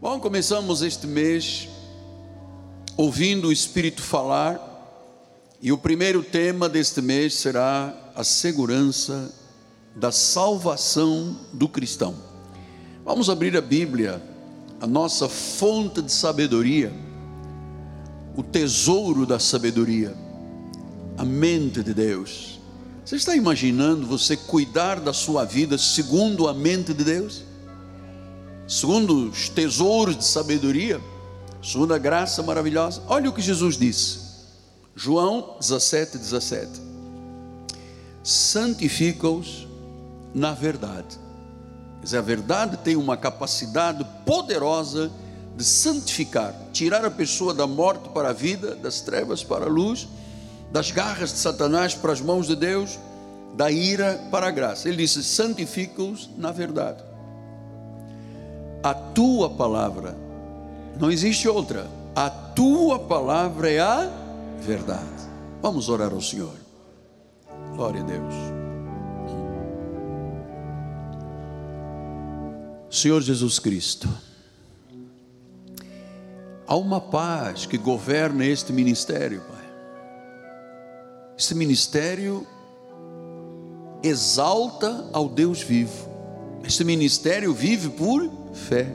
Bom, começamos este mês ouvindo o Espírito falar, e o primeiro tema deste mês será a segurança da salvação do cristão. Vamos abrir a Bíblia, a nossa fonte de sabedoria, o tesouro da sabedoria, a mente de Deus. Você está imaginando você cuidar da sua vida segundo a mente de Deus? Segundo os tesouros de sabedoria, segundo a graça maravilhosa. Olha o que Jesus disse, João 17, 17: santifica-os na verdade. Quer dizer, a verdade tem uma capacidade poderosa de santificar, tirar a pessoa da morte para a vida, das trevas para a luz, das garras de Satanás para as mãos de Deus, da ira para a graça. Ele disse: santifica-os na verdade a tua palavra, não existe outra, a tua palavra é a verdade. Vamos orar ao Senhor. Glória a Deus. Senhor Jesus Cristo, há uma paz que governa este ministério, Pai. Este ministério exalta ao Deus vivo. Este ministério vive por fé.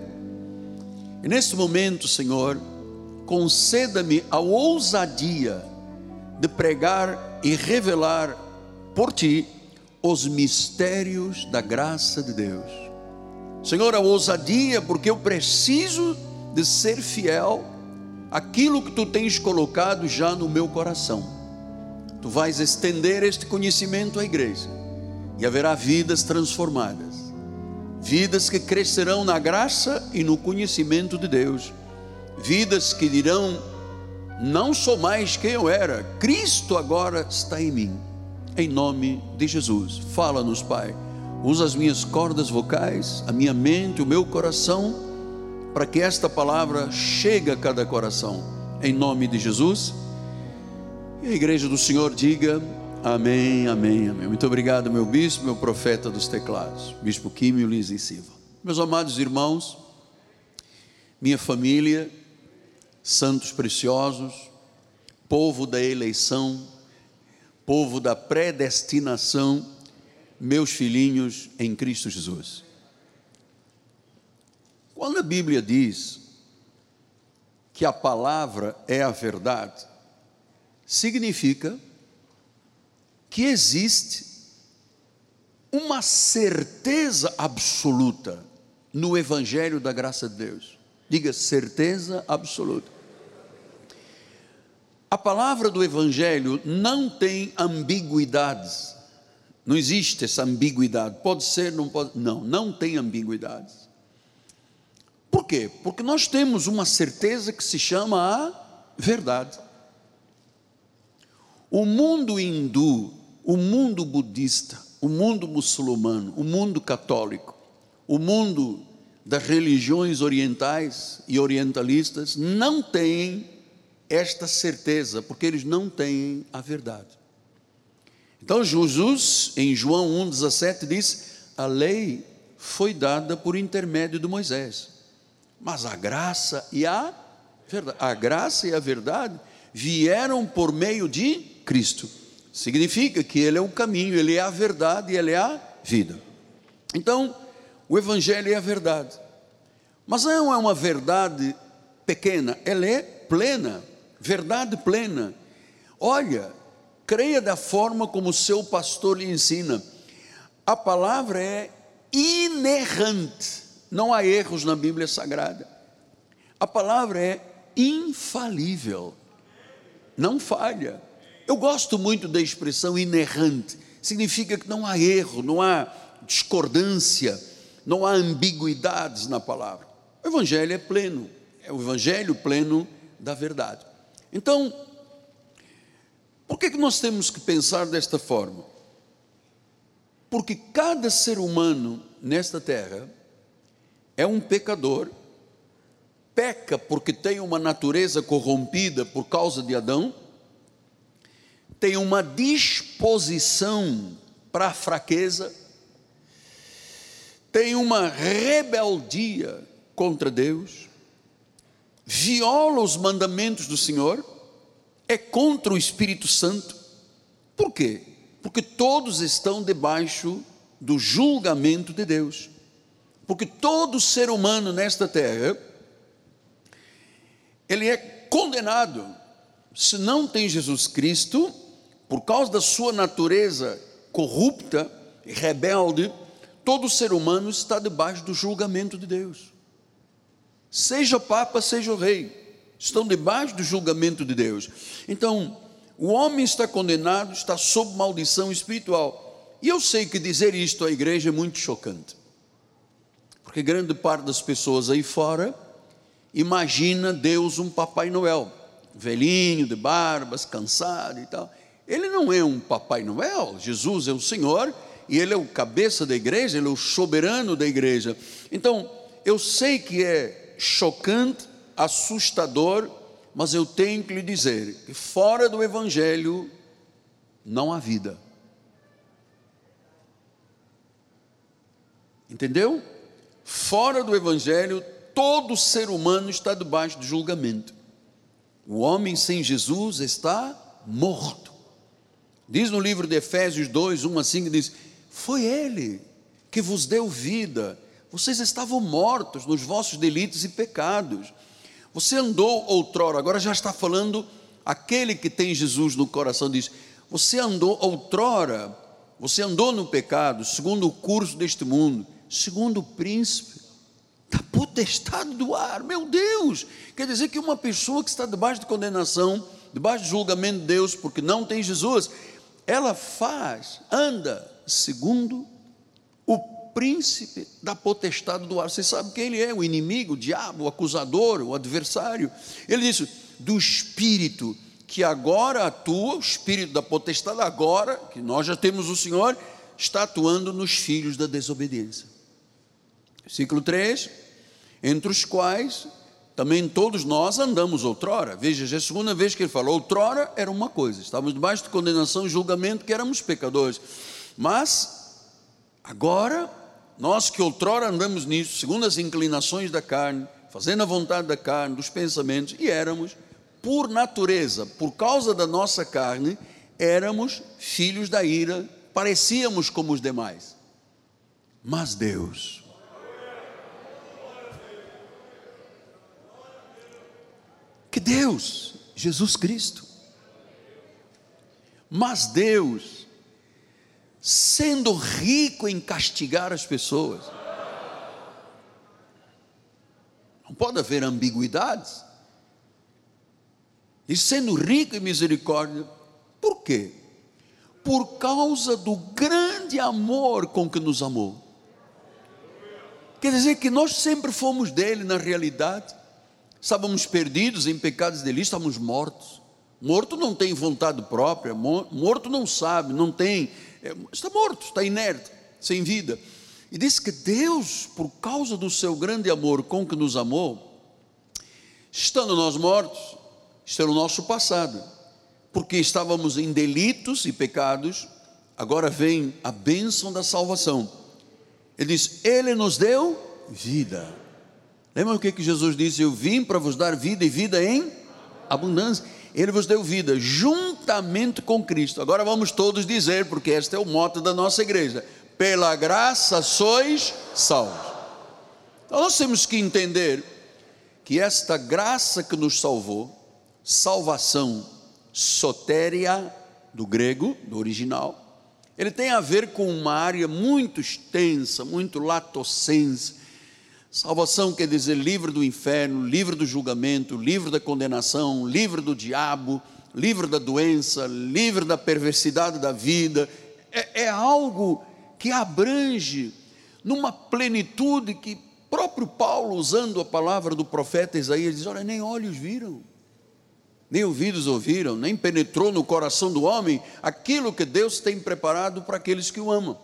E nesse momento, Senhor, conceda-me a ousadia de pregar e revelar por ti os mistérios da graça de Deus. Senhor, a ousadia, porque eu preciso de ser fiel àquilo que tu tens colocado já no meu coração. Tu vais estender este conhecimento à igreja e haverá vidas transformadas vidas que crescerão na graça e no conhecimento de Deus, vidas que dirão: Não sou mais quem eu era, Cristo agora está em mim. Em nome de Jesus, fala-nos, Pai. Usa as minhas cordas vocais, a minha mente, o meu coração, para que esta palavra chegue a cada coração. Em nome de Jesus. E a igreja do Senhor diga: Amém, amém, amém. Muito obrigado, meu bispo, meu profeta dos teclados, bispo Químio Lins e Silva. Meus amados irmãos, minha família, santos preciosos, povo da eleição, povo da predestinação, meus filhinhos em Cristo Jesus. Quando a Bíblia diz que a palavra é a verdade, significa que existe uma certeza absoluta no Evangelho da graça de Deus. Diga certeza absoluta. A palavra do Evangelho não tem ambiguidades. Não existe essa ambiguidade. Pode ser, não pode. Não, não tem ambiguidades. Por quê? Porque nós temos uma certeza que se chama a verdade. O mundo hindu o mundo budista, o mundo muçulmano, o mundo católico, o mundo das religiões orientais e orientalistas não têm esta certeza, porque eles não têm a verdade. Então Jesus, em João 1,17, diz: a lei foi dada por intermédio de Moisés, mas a graça e a verdade, a graça e a verdade vieram por meio de Cristo. Significa que Ele é o caminho, Ele é a verdade e Ele é a vida. Então, o Evangelho é a verdade. Mas não é uma verdade pequena, ela é plena, verdade plena. Olha, creia da forma como o seu pastor lhe ensina. A palavra é inerrante, não há erros na Bíblia Sagrada. A palavra é infalível, não falha. Eu gosto muito da expressão inerrante, significa que não há erro, não há discordância, não há ambiguidades na palavra. O Evangelho é pleno, é o Evangelho pleno da verdade. Então, por que, que nós temos que pensar desta forma? Porque cada ser humano nesta terra é um pecador, peca porque tem uma natureza corrompida por causa de Adão tem uma disposição para a fraqueza, tem uma rebeldia contra Deus, viola os mandamentos do Senhor, é contra o Espírito Santo. Por quê? Porque todos estão debaixo do julgamento de Deus. Porque todo ser humano nesta terra, ele é condenado se não tem Jesus Cristo, por causa da sua natureza corrupta e rebelde, todo ser humano está debaixo do julgamento de Deus. Seja papa, seja o rei, estão debaixo do julgamento de Deus. Então, o homem está condenado, está sob maldição espiritual. E eu sei que dizer isto à igreja é muito chocante. Porque grande parte das pessoas aí fora imagina Deus um Papai Noel velhinho, de barbas, cansado e tal. Ele não é um Papai Noel, Jesus é o Senhor e ele é o cabeça da igreja, ele é o soberano da igreja. Então, eu sei que é chocante, assustador, mas eu tenho que lhe dizer que fora do Evangelho não há vida. Entendeu? Fora do Evangelho, todo ser humano está debaixo de julgamento. O homem sem Jesus está morto. Diz no livro de Efésios 2, 1 a 5, diz: Foi Ele que vos deu vida. Vocês estavam mortos nos vossos delitos e pecados. Você andou outrora, agora já está falando aquele que tem Jesus no coração, diz: Você andou outrora, você andou no pecado, segundo o curso deste mundo, segundo o príncipe da potestade do ar, meu Deus! Quer dizer que uma pessoa que está debaixo de condenação, debaixo de julgamento de Deus, porque não tem Jesus, ela faz, anda segundo o príncipe da potestade do ar. Você sabe quem ele é? O inimigo, o diabo, o acusador, o adversário. Ele disse: do espírito que agora atua, o espírito da potestade, agora que nós já temos o Senhor, está atuando nos filhos da desobediência. Versículo 3: entre os quais também todos nós andamos outrora. Veja, já é a segunda vez que ele falou, outrora era uma coisa, estávamos debaixo de condenação e julgamento que éramos pecadores. Mas, agora, nós que outrora andamos nisso, segundo as inclinações da carne, fazendo a vontade da carne, dos pensamentos, e éramos, por natureza, por causa da nossa carne, éramos filhos da ira, parecíamos como os demais. Mas Deus, que Deus, Jesus Cristo. Mas Deus, sendo rico em castigar as pessoas, não pode haver ambiguidades. E sendo rico em misericórdia, por quê? Por causa do grande amor com que nos amou. Quer dizer que nós sempre fomos dele na realidade estávamos perdidos em pecados e delitos, estávamos mortos. Morto não tem vontade própria, morto não sabe, não tem, é, está morto, está inerte, sem vida. E diz que Deus, por causa do seu grande amor com que nos amou, estando nós mortos, isto era o nosso passado, porque estávamos em delitos e pecados, agora vem a bênção da salvação. Ele diz: Ele nos deu vida. Lembra o que, que Jesus disse? Eu vim para vos dar vida e vida em abundância. Ele vos deu vida juntamente com Cristo. Agora vamos todos dizer, porque este é o mote da nossa igreja: pela graça sois salvos. Então nós temos que entender que esta graça que nos salvou, salvação sotéria do grego, do original, ele tem a ver com uma área muito extensa, muito latocense Salvação quer dizer livre do inferno, livre do julgamento, livre da condenação, livre do diabo, livre da doença, livre da perversidade da vida. É, é algo que abrange numa plenitude que próprio Paulo, usando a palavra do profeta Isaías, diz: Olha, nem olhos viram, nem ouvidos ouviram, nem penetrou no coração do homem aquilo que Deus tem preparado para aqueles que o amam.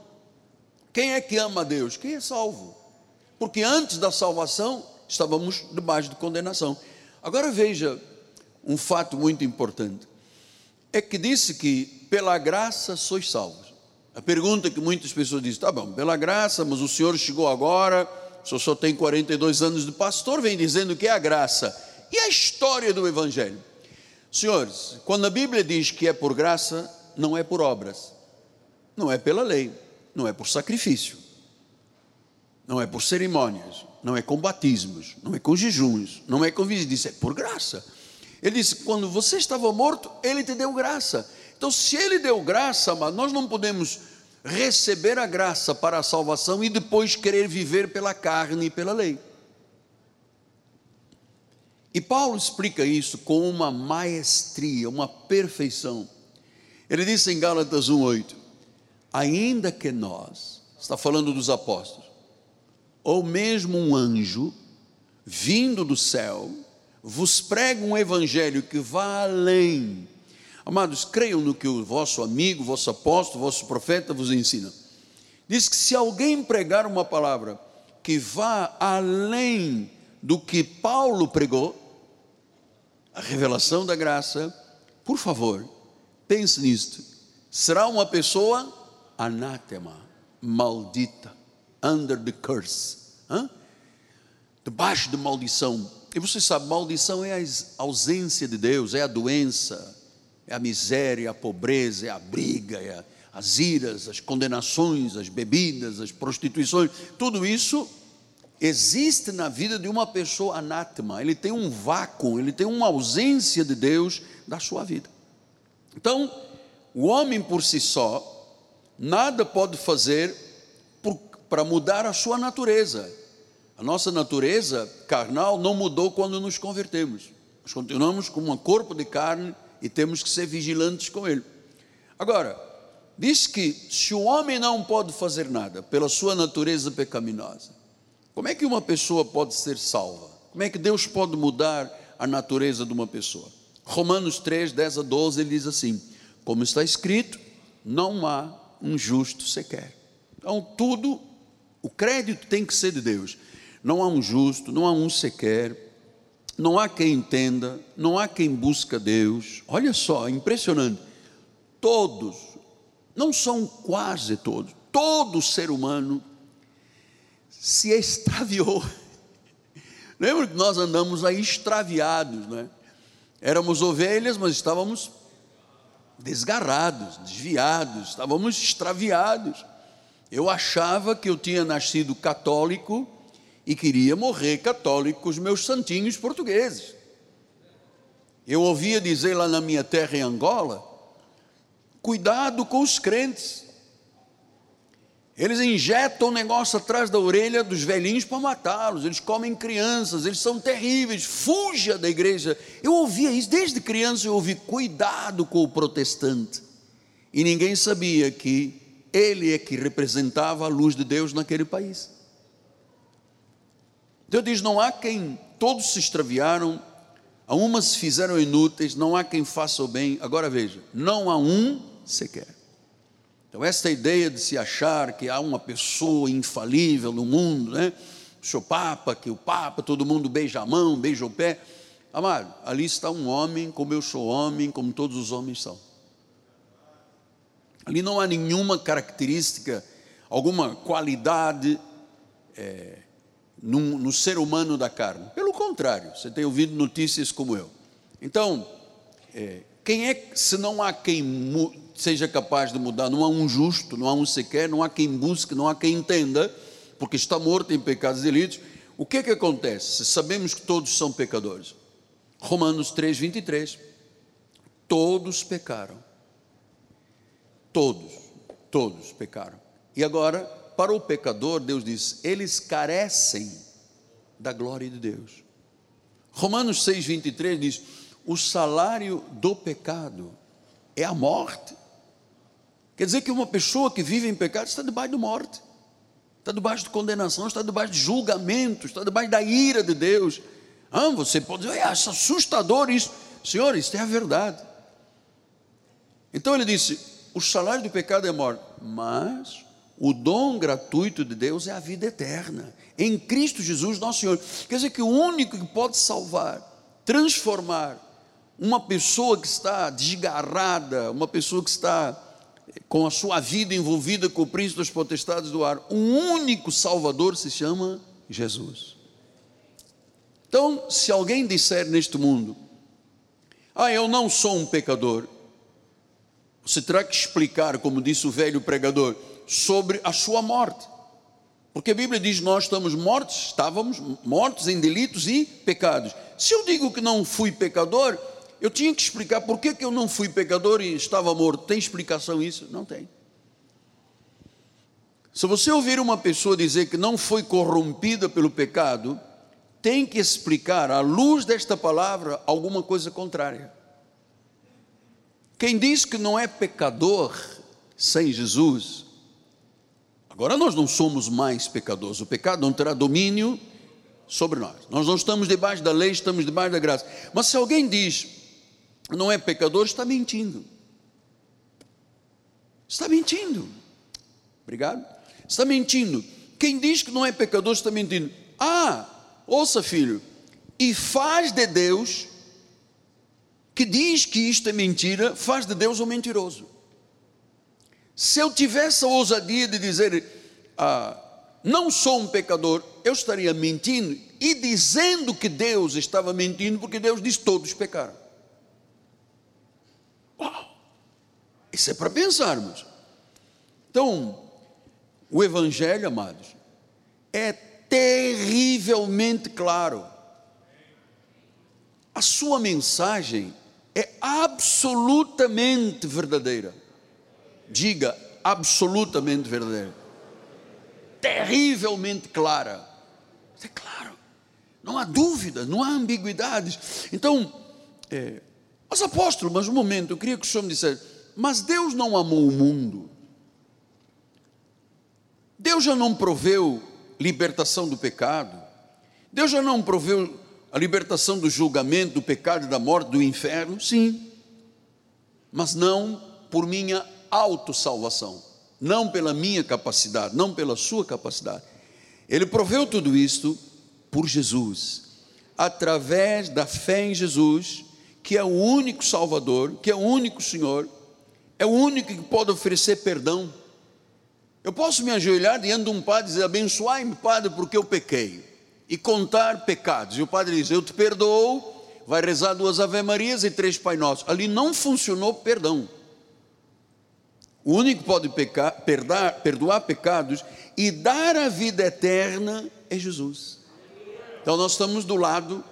Quem é que ama a Deus? Quem é salvo? Porque antes da salvação estávamos debaixo de condenação. Agora veja um fato muito importante: é que disse que pela graça sois salvos. A pergunta que muitas pessoas dizem: tá bom, pela graça, mas o senhor chegou agora, o senhor só tem 42 anos de pastor, vem dizendo que é a graça. E a história do Evangelho? Senhores, quando a Bíblia diz que é por graça, não é por obras, não é pela lei, não é por sacrifício, não é por cerimônias, não é com batismos, não é com jejuns, não é com visita, é por graça. Ele disse: quando você estava morto, ele te deu graça. Então, se ele deu graça, mas nós não podemos receber a graça para a salvação e depois querer viver pela carne e pela lei. E Paulo explica isso com uma maestria, uma perfeição. Ele disse em Gálatas 1:8: Ainda que nós, está falando dos apóstolos, ou mesmo um anjo vindo do céu, vos prega um evangelho que vá além. Amados, creiam no que o vosso amigo, vosso apóstolo, vosso profeta vos ensina. Diz que se alguém pregar uma palavra que vá além do que Paulo pregou, a revelação da graça, por favor, pense nisto. Será uma pessoa anátema, maldita, under the curse, Hã? debaixo de maldição. E você sabe, maldição é a ausência de Deus, é a doença, é a miséria, a pobreza, é a briga, é a, as iras, as condenações, as bebidas, as prostituições, tudo isso existe na vida de uma pessoa anátema, ele tem um vácuo, ele tem uma ausência de Deus da sua vida. Então, o homem por si só, nada pode fazer para mudar a sua natureza. A nossa natureza carnal não mudou quando nos convertemos. Nós continuamos com um corpo de carne e temos que ser vigilantes com ele. Agora, diz que se o homem não pode fazer nada pela sua natureza pecaminosa, como é que uma pessoa pode ser salva? Como é que Deus pode mudar a natureza de uma pessoa? Romanos 3, 10 a 12, ele diz assim: Como está escrito, não há um justo sequer. Então, tudo, o crédito tem que ser de Deus. Não há um justo, não há um sequer, não há quem entenda, não há quem busca Deus. Olha só, impressionante. Todos, não são quase todos, todo ser humano se extraviou. Lembra que nós andamos aí extraviados, né? Éramos ovelhas, mas estávamos desgarrados, desviados, estávamos extraviados. Eu achava que eu tinha nascido católico e queria morrer católico com os meus santinhos portugueses. Eu ouvia dizer lá na minha terra em Angola: cuidado com os crentes. Eles injetam um negócio atrás da orelha dos velhinhos para matá-los. Eles comem crianças, eles são terríveis. Fuja da igreja. Eu ouvia isso desde criança. Eu ouvi cuidado com o protestante. E ninguém sabia que ele é que representava a luz de Deus naquele país. Deus diz: não há quem, todos se extraviaram, a umas se fizeram inúteis, não há quem faça o bem. Agora veja: não há um sequer. Então, essa ideia de se achar que há uma pessoa infalível no mundo, né? O seu Papa, que o Papa, todo mundo beija a mão, beija o pé. Amado, ali está um homem como eu sou homem, como todos os homens são. Ali não há nenhuma característica, alguma qualidade é, no, no ser humano da carne. Pelo contrário, você tem ouvido notícias como eu. Então, é, quem é, se não há quem seja capaz de mudar. Não há um justo, não há um sequer, não há quem busque, não há quem entenda, porque está morto em pecados e delitos. O que é que acontece? Sabemos que todos são pecadores. Romanos 3, 23. Todos pecaram. Todos, todos pecaram. E agora, para o pecador, Deus diz: eles carecem da glória de Deus. Romanos 6, 23 diz: o salário do pecado é a morte. Quer dizer que uma pessoa que vive em pecado está debaixo de morte, está debaixo de condenação, está debaixo de julgamento, está debaixo da ira de Deus. Ah, você pode dizer, é assustador isso. Senhor, isso é a verdade. Então ele disse: o salário do pecado é morte, mas o dom gratuito de Deus é a vida eterna, em Cristo Jesus, nosso Senhor. Quer dizer que o único que pode salvar, transformar uma pessoa que está desgarrada, uma pessoa que está com a sua vida envolvida com o príncipe das potestades do ar, um único Salvador se chama Jesus. Então, se alguém disser neste mundo, ah, eu não sou um pecador, você terá que explicar, como disse o velho pregador, sobre a sua morte. Porque a Bíblia diz: nós estamos mortos, estávamos mortos em delitos e pecados. Se eu digo que não fui pecador, eu tinha que explicar por que, que eu não fui pecador e estava morto. Tem explicação isso? Não tem. Se você ouvir uma pessoa dizer que não foi corrompida pelo pecado, tem que explicar, à luz desta palavra, alguma coisa contrária. Quem diz que não é pecador sem Jesus, agora nós não somos mais pecadores, o pecado não terá domínio sobre nós. Nós não estamos debaixo da lei, estamos debaixo da graça. Mas se alguém diz não é pecador, está mentindo. Está mentindo. Obrigado. Está mentindo. Quem diz que não é pecador está mentindo. Ah, ouça, filho, e faz de Deus que diz que isto é mentira, faz de Deus um mentiroso. Se eu tivesse a ousadia de dizer, ah, não sou um pecador, eu estaria mentindo e dizendo que Deus estava mentindo, porque Deus diz: todos pecaram. Uau! Isso é para pensarmos. Então, o Evangelho, amados, é terrivelmente claro. A sua mensagem é absolutamente verdadeira. Diga, absolutamente verdadeira. Terrivelmente clara. É claro. Não há dúvida, não há ambiguidades. Então, é, mas apóstolo, mas um momento, eu queria que o senhor me dissesse, mas Deus não amou o mundo. Deus já não proveu libertação do pecado. Deus já não proveu a libertação do julgamento, do pecado, da morte, do inferno? Sim. Mas não por minha autossalvação, não pela minha capacidade, não pela sua capacidade. Ele proveu tudo isto por Jesus, através da fé em Jesus, que é o único Salvador, que é o único Senhor, é o único que pode oferecer perdão. Eu posso me ajoelhar diante de um padre e dizer: Abençoai-me, Padre, porque eu pequei e contar pecados. E o padre diz: Eu te perdoo, vai rezar duas Ave-Marias e três Pai Nossos. Ali não funcionou perdão. O único que pode pecar, perdoar, perdoar pecados e dar a vida eterna é Jesus. Então nós estamos do lado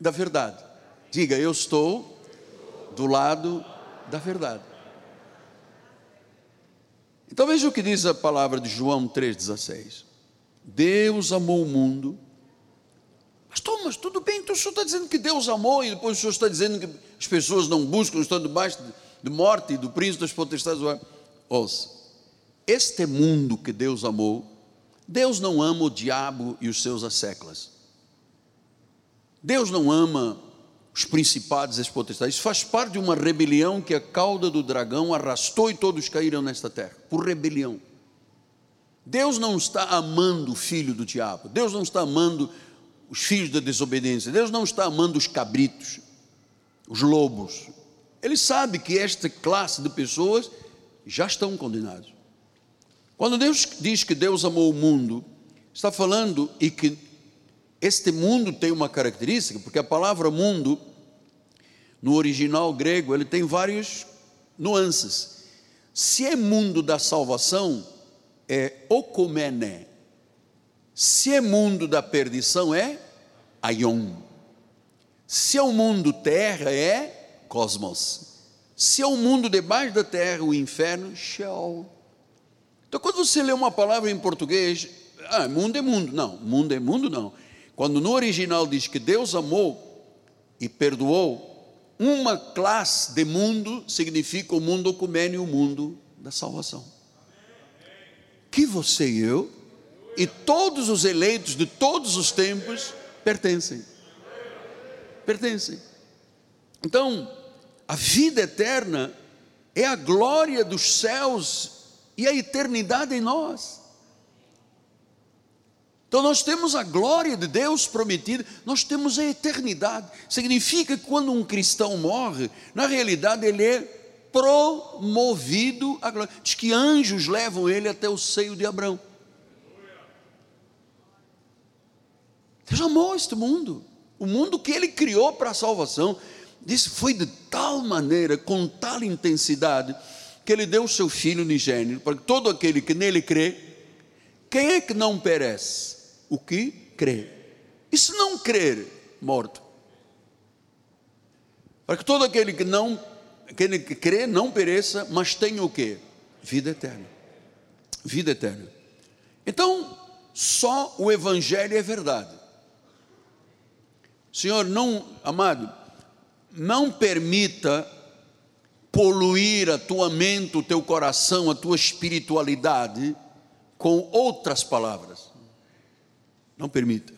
da verdade. Diga, eu estou do lado da verdade. Então veja o que diz a palavra de João 3,16. Deus amou o mundo mas Thomas, tudo bem, então o senhor está dizendo que Deus amou e depois o senhor está dizendo que as pessoas não buscam, estão debaixo de morte do príncipe das potestades. Ouça, este mundo que Deus amou, Deus não ama o diabo e os seus asseclas. Deus não ama os principados e as potestades. Isso faz parte de uma rebelião que a cauda do dragão arrastou e todos caíram nesta terra, por rebelião. Deus não está amando o filho do diabo, Deus não está amando os filhos da desobediência. Deus não está amando os cabritos, os lobos. Ele sabe que esta classe de pessoas já estão condenados. Quando Deus diz que Deus amou o mundo, está falando e que este mundo tem uma característica, porque a palavra mundo, no original grego, ele tem várias nuances. Se é mundo da salvação, é okomene, se é mundo da perdição, é aion. Se é o mundo terra, é cosmos. Se é o mundo debaixo da terra, o inferno, Sheol. Então, quando você lê uma palavra em português, ah, mundo é mundo. Não, mundo é mundo não. Quando no original diz que Deus amou e perdoou, uma classe de mundo significa o mundo ecumênio, o mundo da salvação. Que você e eu e todos os eleitos de todos os tempos pertencem. Pertencem. Então, a vida eterna é a glória dos céus e a eternidade em nós. Então nós temos a glória de Deus prometida, nós temos a eternidade. Significa que quando um cristão morre, na realidade ele é promovido à glória. Diz que anjos levam ele até o seio de Abraão. Deus amou este mundo. O mundo que ele criou para a salvação. Disse, foi de tal maneira, com tal intensidade, que ele deu o seu filho unigênito, para que todo aquele que nele crê, quem é que não perece? O que crê. E se não crer, morto. Para que todo aquele que não, aquele que crê, não pereça, mas tenha o quê? Vida eterna. Vida eterna. Então, só o Evangelho é verdade. Senhor, não, amado, não permita poluir a tua mente, o teu coração, a tua espiritualidade com outras palavras. Não permita.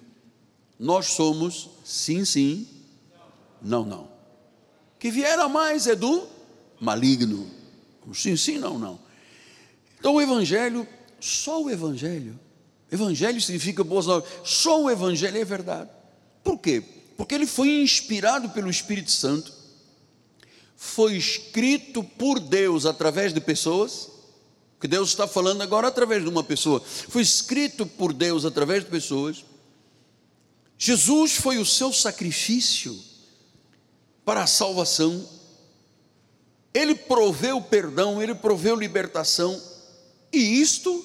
Nós somos sim, sim, não, não. Que vier a mais é do maligno. Sim, sim, não, não. Então o Evangelho, só o Evangelho, Evangelho significa boas novas, só o Evangelho é verdade. Por quê? Porque ele foi inspirado pelo Espírito Santo, foi escrito por Deus através de pessoas, que Deus está falando agora através de uma pessoa, foi escrito por Deus através de pessoas. Jesus foi o seu sacrifício para a salvação, ele proveu perdão, ele proveu libertação, e isto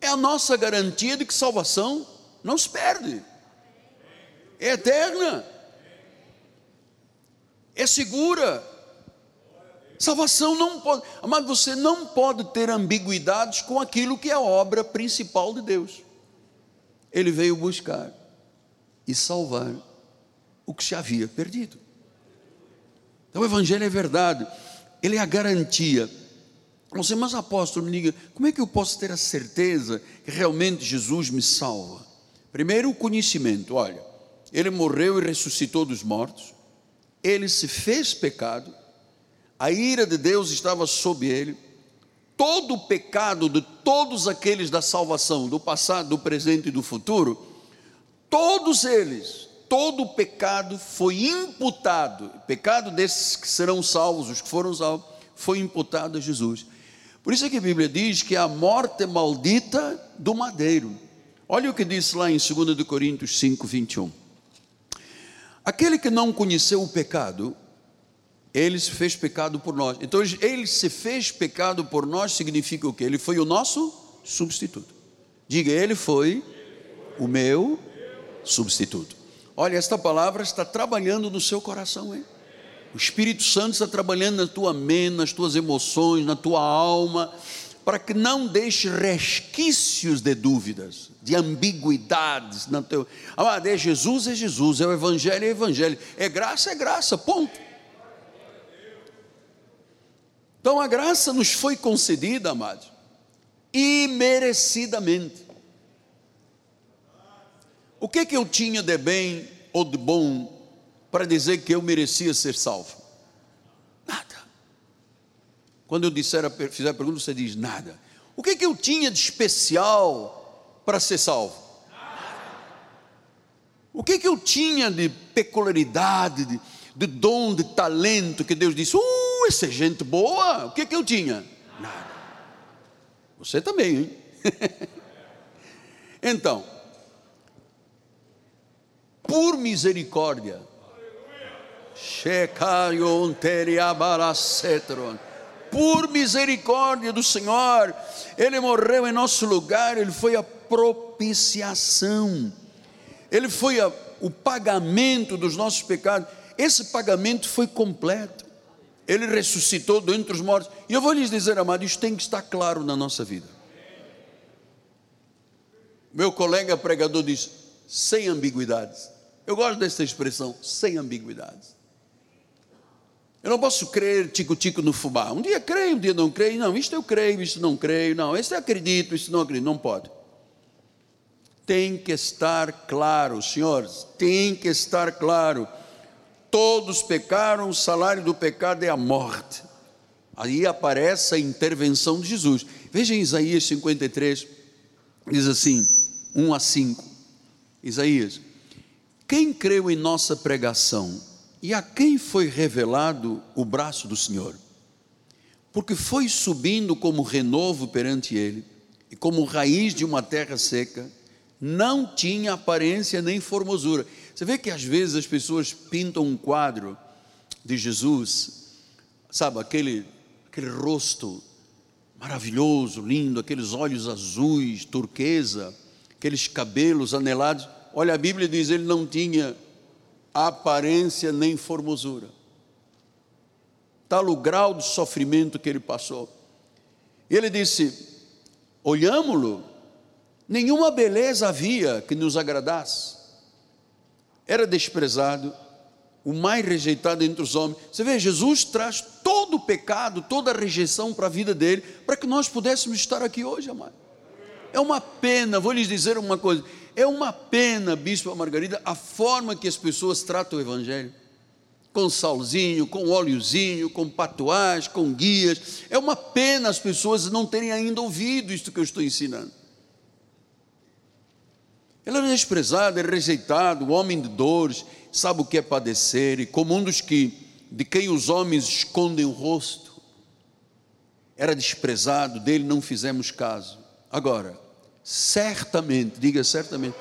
é a nossa garantia de que salvação não se perde é eterna, é segura. Salvação não pode, mas você não pode ter ambiguidades com aquilo que é a obra principal de Deus. Ele veio buscar e salvar o que se havia perdido. Então o Evangelho é verdade, ele é a garantia. Você, mas apóstolo, me diga, como é que eu posso ter a certeza que realmente Jesus me salva? Primeiro, o conhecimento, olha, ele morreu e ressuscitou dos mortos, ele se fez pecado, a ira de Deus estava sobre ele, todo o pecado de todos aqueles da salvação, do passado, do presente e do futuro, todos eles, todo o pecado foi imputado, pecado desses que serão salvos, os que foram salvos, foi imputado a Jesus. Por isso é que a Bíblia diz que a morte é maldita do madeiro. Olha o que diz lá em 2 Coríntios 5, 21. Aquele que não conheceu o pecado, ele se fez pecado por nós. Então, ele se fez pecado por nós significa o quê? Ele foi o nosso substituto. Diga, ele foi o meu substituto. Olha, esta palavra está trabalhando no seu coração, hein? O Espírito Santo está trabalhando na tua mente, nas tuas emoções, na tua alma para que não deixe resquícios de dúvidas, de ambiguidades. No teu... Amado, é Jesus, é Jesus, é o Evangelho, é o Evangelho, é graça, é graça, ponto. Então a graça nos foi concedida, amados, imerecidamente. O que que eu tinha de bem ou de bom para dizer que eu merecia ser salvo? Quando eu disser, fizer a pergunta, você diz nada. O que, que eu tinha de especial para ser salvo? O que, que eu tinha de peculiaridade, de, de dom, de talento que Deus disse, uh, essa é gente boa. O que, que eu tinha? Nada. Você também, hein? então, por misericórdia, Shekarion teriabarasetron por misericórdia do Senhor, Ele morreu em nosso lugar, Ele foi a propiciação, Ele foi a, o pagamento dos nossos pecados. Esse pagamento foi completo. Ele ressuscitou dentre os mortos. E eu vou lhes dizer, amado, isso tem que estar claro na nossa vida. Meu colega pregador diz: sem ambiguidades. Eu gosto dessa expressão, sem ambiguidades. Eu não posso crer tico-tico no fubá. Um dia creio, um dia não creio. Não, isto eu creio, isto não creio. Não, isto eu acredito, isto não acredito. Não pode. Tem que estar claro, senhores, tem que estar claro. Todos pecaram, o salário do pecado é a morte. Aí aparece a intervenção de Jesus. Veja em Isaías 53, diz assim, 1 a 5. Isaías, quem creu em nossa pregação? E a quem foi revelado o braço do Senhor? Porque foi subindo como renovo perante ele, e como raiz de uma terra seca, não tinha aparência nem formosura. Você vê que às vezes as pessoas pintam um quadro de Jesus, sabe, aquele, aquele rosto maravilhoso, lindo, aqueles olhos azuis, turquesa, aqueles cabelos anelados. Olha, a Bíblia diz: ele não tinha aparência nem formosura. Tal o grau de sofrimento que ele passou. E ele disse: olhámo-lo, nenhuma beleza havia que nos agradasse. Era desprezado, o mais rejeitado entre os homens. Você vê, Jesus traz todo o pecado, toda a rejeição para a vida dele, para que nós pudéssemos estar aqui hoje, amado. É uma pena, vou lhes dizer uma coisa: é uma pena, Bispo Margarida, a forma que as pessoas tratam o Evangelho. Com salzinho, com óleozinho, com patuás, com guias. É uma pena as pessoas não terem ainda ouvido isto que eu estou ensinando. Ele é desprezado, é rejeitado, homem de dores, sabe o que é padecer, e como um dos que, de quem os homens escondem o rosto, era desprezado, dele não fizemos caso. Agora, certamente, diga certamente.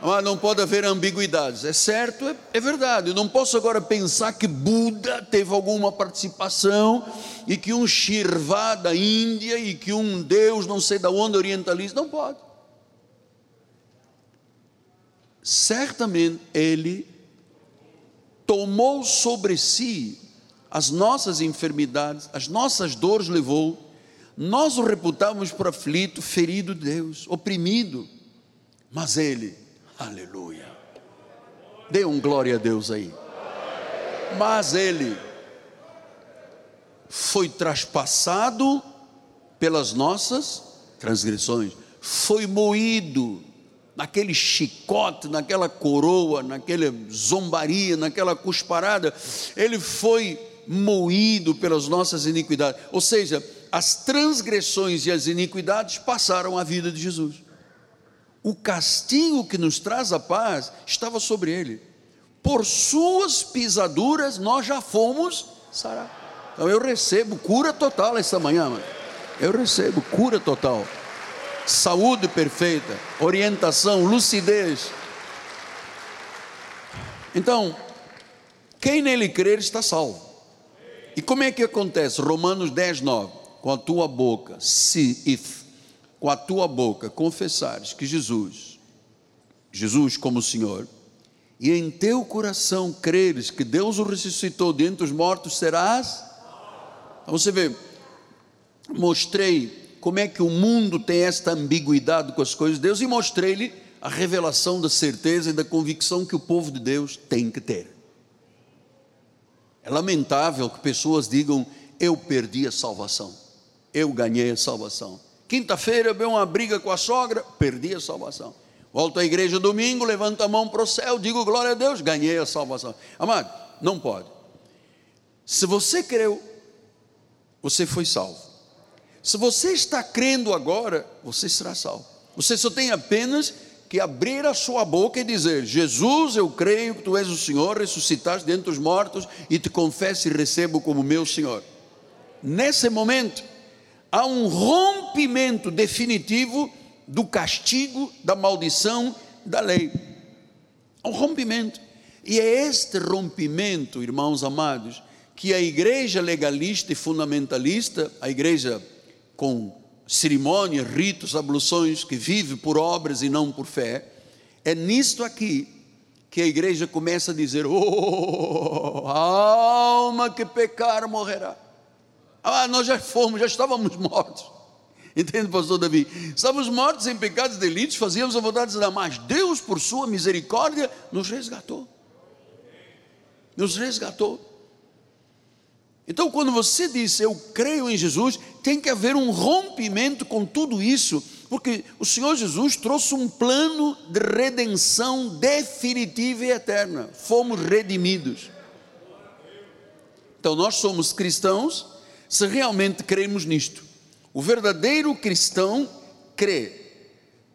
Mas não pode haver ambiguidades. É certo, é, é, verdade. Eu não posso agora pensar que Buda teve alguma participação e que um Shirva da Índia e que um Deus não sei da onde orientalista. Não pode. Certamente ele tomou sobre si as nossas enfermidades, as nossas dores levou nós o reputamos por aflito, ferido de Deus, oprimido, mas ele, aleluia, dê um glória a Deus aí. Mas ele foi traspassado pelas nossas transgressões, foi moído naquele chicote, naquela coroa, naquela zombaria, naquela cusparada, ele foi moído pelas nossas iniquidades. Ou seja, as transgressões e as iniquidades passaram a vida de Jesus. O castigo que nos traz a paz estava sobre ele. Por suas pisaduras nós já fomos sarados. Então eu recebo cura total esta manhã, mano. Eu recebo cura total. Saúde perfeita, orientação, lucidez. Então, quem nele crer está salvo. E como é que acontece? Romanos 10, 9 com a tua boca, se if, com a tua boca confessares que Jesus, Jesus como Senhor, e em teu coração creres que Deus o ressuscitou dentre os mortos, serás. Então você vê, mostrei como é que o mundo tem esta ambiguidade com as coisas de Deus e mostrei-lhe a revelação da certeza e da convicção que o povo de Deus tem que ter. É lamentável que pessoas digam: Eu perdi a salvação eu ganhei a salvação. Quinta-feira eu uma briga com a sogra, perdi a salvação. Volto à igreja domingo, levanto a mão para o céu, digo glória a Deus, ganhei a salvação. Amado, não pode. Se você creu, você foi salvo. Se você está crendo agora, você será salvo. Você só tem apenas que abrir a sua boca e dizer: Jesus, eu creio que tu és o Senhor, ressuscitaste dentre os mortos e te confesso e recebo como meu Senhor. Nesse momento, há um rompimento definitivo do castigo, da maldição, da lei. Há um rompimento. E é este rompimento, irmãos amados, que a igreja legalista e fundamentalista, a igreja com cerimônias, ritos, abluções, que vive por obras e não por fé, é nisto aqui que a igreja começa a dizer: Oh, alma que pecar morrerá. Ah, nós já fomos, já estávamos mortos. Entende, pastor Davi? Estávamos mortos em pecados e delitos, fazíamos a vontade de Deus, Deus, por sua misericórdia, nos resgatou. Nos resgatou. Então, quando você diz eu creio em Jesus, tem que haver um rompimento com tudo isso, porque o Senhor Jesus trouxe um plano de redenção definitiva e eterna. Fomos redimidos. Então, nós somos cristãos se realmente cremos nisto. O verdadeiro cristão crê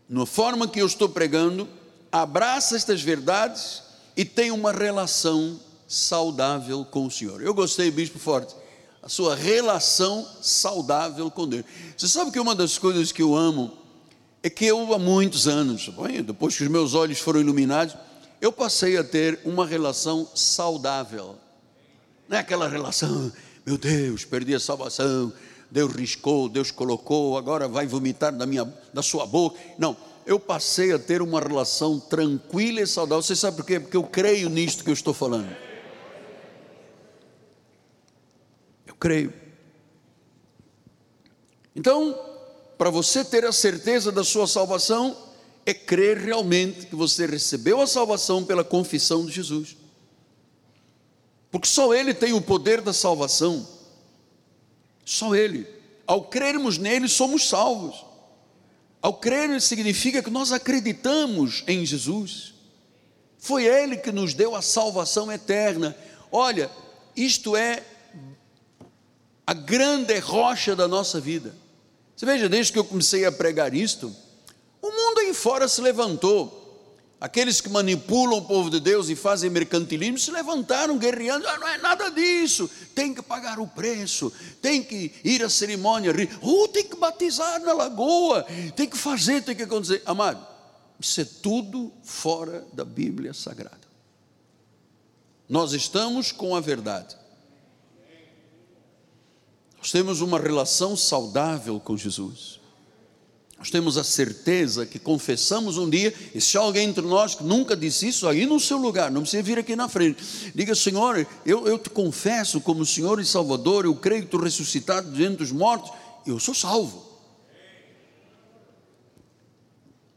na forma que eu estou pregando, abraça estas verdades e tem uma relação saudável com o Senhor. Eu gostei, Bispo Forte, a sua relação saudável com Deus. Você sabe que uma das coisas que eu amo é que eu há muitos anos, depois que os meus olhos foram iluminados, eu passei a ter uma relação saudável. Não é aquela relação, meu Deus, perdi a salvação, Deus riscou, Deus colocou, agora vai vomitar da, minha, da sua boca. Não, eu passei a ter uma relação tranquila e saudável. Você sabe por quê? Porque eu creio nisto que eu estou falando. Eu creio. Então, para você ter a certeza da sua salvação, é crer realmente que você recebeu a salvação pela confissão de Jesus. Porque só Ele tem o poder da salvação. Só Ele. Ao crermos nele, somos salvos. Ao crer significa que nós acreditamos em Jesus. Foi Ele que nos deu a salvação eterna. Olha, isto é a grande rocha da nossa vida. Você veja, desde que eu comecei a pregar isto, o mundo aí fora se levantou. Aqueles que manipulam o povo de Deus e fazem mercantilismo se levantaram guerreando. Ah, não é nada disso. Tem que pagar o preço, tem que ir à cerimônia, tem que batizar na lagoa, tem que fazer, tem que acontecer. Amado, isso é tudo fora da Bíblia Sagrada. Nós estamos com a verdade. Nós temos uma relação saudável com Jesus. Nós temos a certeza que confessamos um dia, e se alguém entre nós que nunca disse isso, aí no seu lugar, não precisa vir aqui na frente, diga: Senhor, eu, eu te confesso como Senhor e Salvador, eu creio que tu ressuscitado diante dos mortos, eu sou salvo.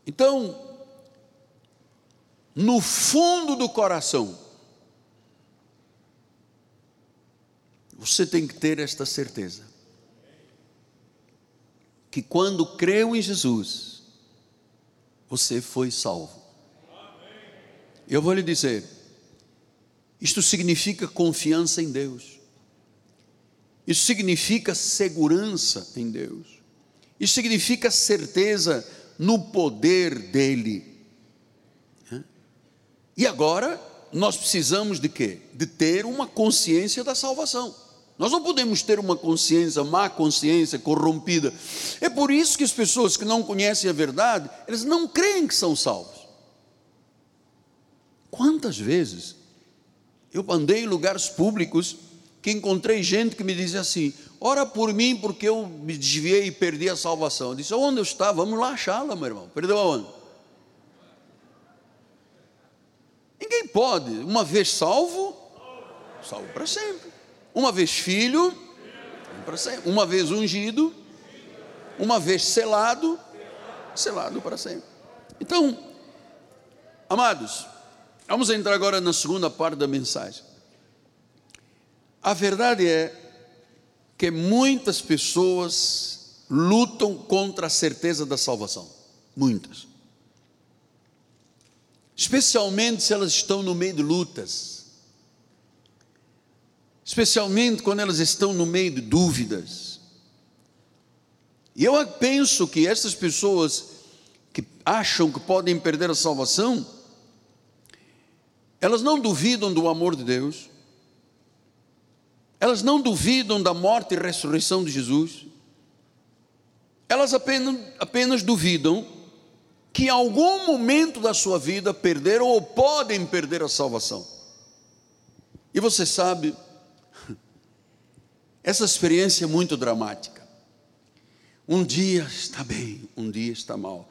Então, no fundo do coração, você tem que ter esta certeza que quando creu em Jesus, você foi salvo. Eu vou lhe dizer, isto significa confiança em Deus, isso significa segurança em Deus, isso significa certeza no poder dEle. E agora, nós precisamos de quê? De ter uma consciência da salvação. Nós não podemos ter uma consciência, má consciência, corrompida. É por isso que as pessoas que não conhecem a verdade, eles não creem que são salvos. Quantas vezes eu andei em lugares públicos que encontrei gente que me dizia assim: ora por mim porque eu me desviei e perdi a salvação. Eu disse: onde eu estava? Vamos lá achá-la, meu irmão. Perdeu aonde? Ninguém pode, uma vez salvo, salvo para sempre. Uma vez filho, uma vez ungido, uma vez selado, selado para sempre. Então, amados, vamos entrar agora na segunda parte da mensagem. A verdade é que muitas pessoas lutam contra a certeza da salvação. Muitas. Especialmente se elas estão no meio de lutas especialmente quando elas estão no meio de dúvidas. E eu penso que essas pessoas que acham que podem perder a salvação, elas não duvidam do amor de Deus, elas não duvidam da morte e ressurreição de Jesus, elas apenas, apenas duvidam que em algum momento da sua vida perderam ou podem perder a salvação. E você sabe, essa experiência é muito dramática. Um dia está bem, um dia está mal.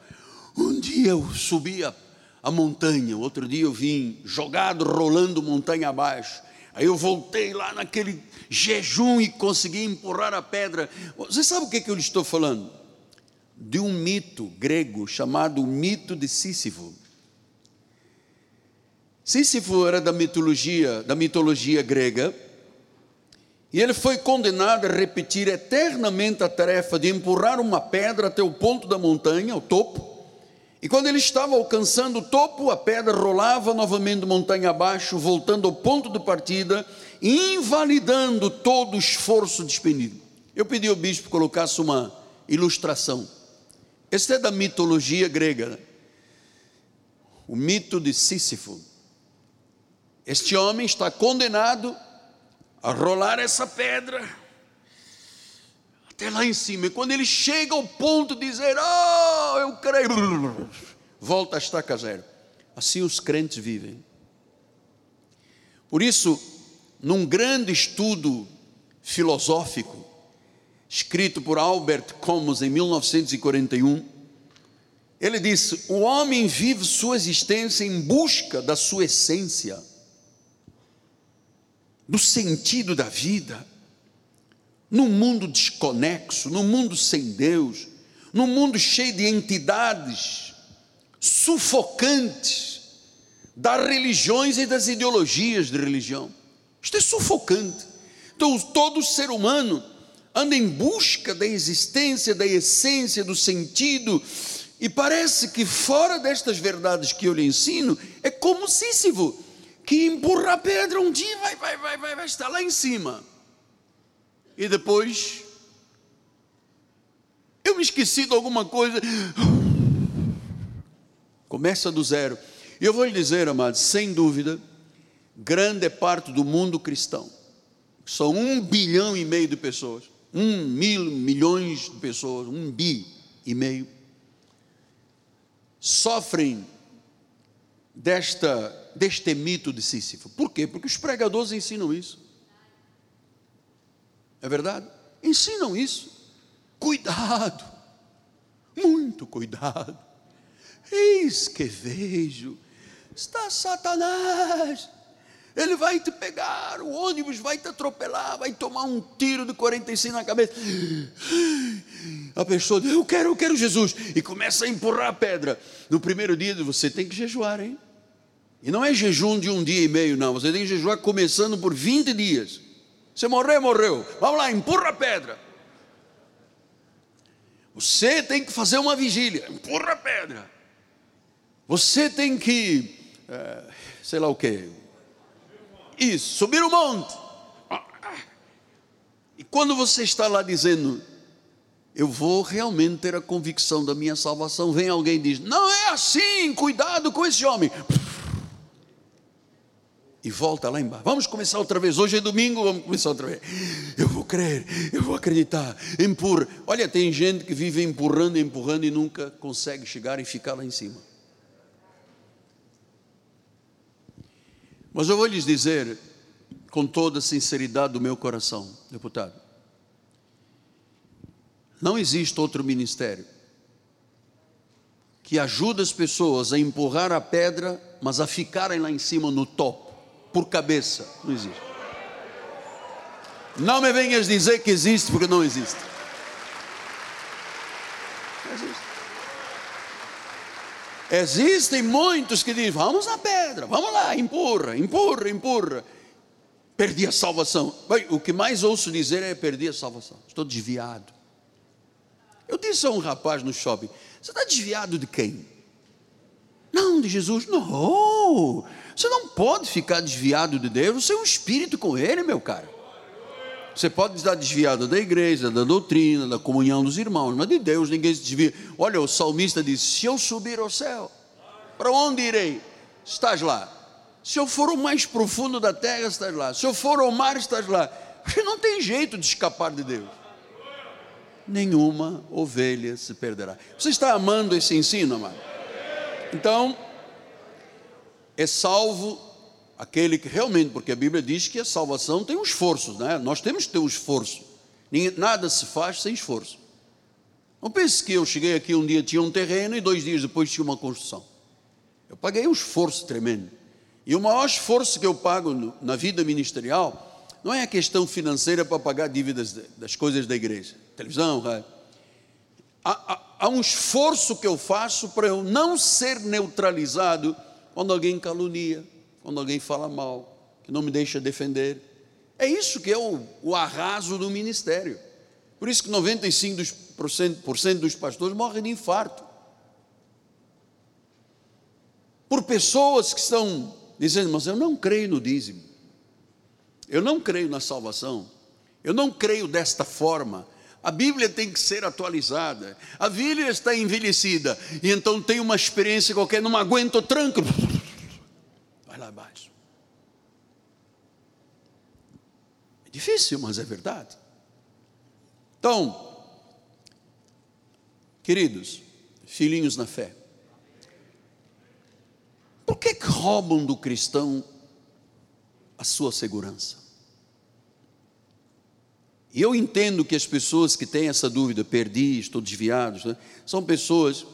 Um dia eu subi a, a montanha, outro dia eu vim jogado, rolando montanha abaixo. Aí eu voltei lá naquele jejum e consegui empurrar a pedra. Você sabe o que, que eu lhe estou falando? De um mito grego chamado mito de Sísifo. Sísifo era da mitologia, da mitologia grega e ele foi condenado a repetir eternamente a tarefa de empurrar uma pedra até o ponto da montanha, o topo. E quando ele estava alcançando o topo, a pedra rolava novamente montanha abaixo, voltando ao ponto de partida, invalidando todo o esforço despendido. Eu pedi ao bispo que colocasse uma ilustração. Este é da mitologia grega, né? o mito de Sísifo. Este homem está condenado a rolar essa pedra até lá em cima. E quando ele chega ao ponto de dizer, oh, eu creio, volta a estaca zero. Assim os crentes vivem. Por isso, num grande estudo filosófico, escrito por Albert Camus em 1941, ele disse: o homem vive sua existência em busca da sua essência, do sentido da vida, num mundo desconexo, num mundo sem Deus, num mundo cheio de entidades sufocantes das religiões e das ideologias de religião. Isto é sufocante. Então, todo ser humano anda em busca da existência, da essência, do sentido, e parece que fora destas verdades que eu lhe ensino, é como Sísifo, que empurra a pedra um dia, vai, vai, vai, vai, vai estar lá em cima. E depois, eu me esqueci de alguma coisa, começa do zero. E eu vou lhe dizer, amados, sem dúvida, grande é parte do mundo cristão. São um bilhão e meio de pessoas, um mil milhões de pessoas, um bi e meio sofrem desta, deste mito de Sísifo. Por quê? Porque os pregadores ensinam isso. É verdade? Ensinam isso. Cuidado, muito cuidado. Eis que vejo, está Satanás ele vai te pegar, o ônibus vai te atropelar, vai tomar um tiro de 45 na cabeça. A pessoa diz: Eu quero, eu quero Jesus. E começa a empurrar a pedra. No primeiro dia, você tem que jejuar, hein? E não é jejum de um dia e meio, não. Você tem que jejuar começando por 20 dias. Você morreu, morreu. Vamos lá, empurra a pedra. Você tem que fazer uma vigília, empurra a pedra. Você tem que, é, sei lá o que, isso, subir o monte. E quando você está lá dizendo, eu vou realmente ter a convicção da minha salvação, vem alguém e diz: Não é assim, cuidado com esse homem. E volta lá embaixo. Vamos começar outra vez. Hoje é domingo, vamos começar outra vez. Eu vou crer, eu vou acreditar. Empurra. Olha, tem gente que vive empurrando, empurrando e nunca consegue chegar e ficar lá em cima. Mas eu vou lhes dizer, com toda a sinceridade do meu coração, deputado, não existe outro ministério que ajude as pessoas a empurrar a pedra, mas a ficarem lá em cima no topo, por cabeça. Não existe. Não me venhas dizer que existe, porque não existe. Não existe. Existem muitos que dizem: vamos na pedra, vamos lá, empurra, empurra, empurra. Perdi a salvação. Bem, o que mais ouço dizer é: perdi a salvação, estou desviado. Eu disse a um rapaz no shopping: você está desviado de quem? Não, de Jesus. Não, você não pode ficar desviado de Deus, você é um espírito com Ele, meu cara. Você pode estar desviado da igreja, da doutrina, da comunhão dos irmãos, mas de Deus ninguém se desvia. Olha, o salmista diz: Se eu subir ao céu, para onde irei? Estás lá. Se eu for o mais profundo da terra, estás lá. Se eu for ao mar, estás lá. Porque não tem jeito de escapar de Deus. Nenhuma ovelha se perderá. Você está amando esse ensino, amado? Então, é salvo aquele que realmente, porque a Bíblia diz que a salvação tem um esforço, né? nós temos que ter um esforço, nada se faz sem esforço. Não pense que eu cheguei aqui um dia tinha um terreno e dois dias depois tinha uma construção. Eu paguei um esforço tremendo. E o maior esforço que eu pago na vida ministerial não é a questão financeira para pagar dívidas das coisas da igreja, televisão, rádio. Há, há, há um esforço que eu faço para eu não ser neutralizado quando alguém calunia, quando alguém fala mal, que não me deixa defender. É isso que é o, o arraso do ministério. Por isso que 95% dos pastores morrem de infarto. Por pessoas que estão dizendo, mas eu não creio no dízimo. Eu não creio na salvação. Eu não creio desta forma. A Bíblia tem que ser atualizada. A Bíblia está envelhecida. E então tem uma experiência qualquer, não aguento tranco lá abaixo. É difícil, mas é verdade. Então, queridos, filhinhos na fé, por que, que roubam do cristão a sua segurança. E eu entendo que as pessoas que têm essa dúvida, perdi, estou desviado, né, são pessoas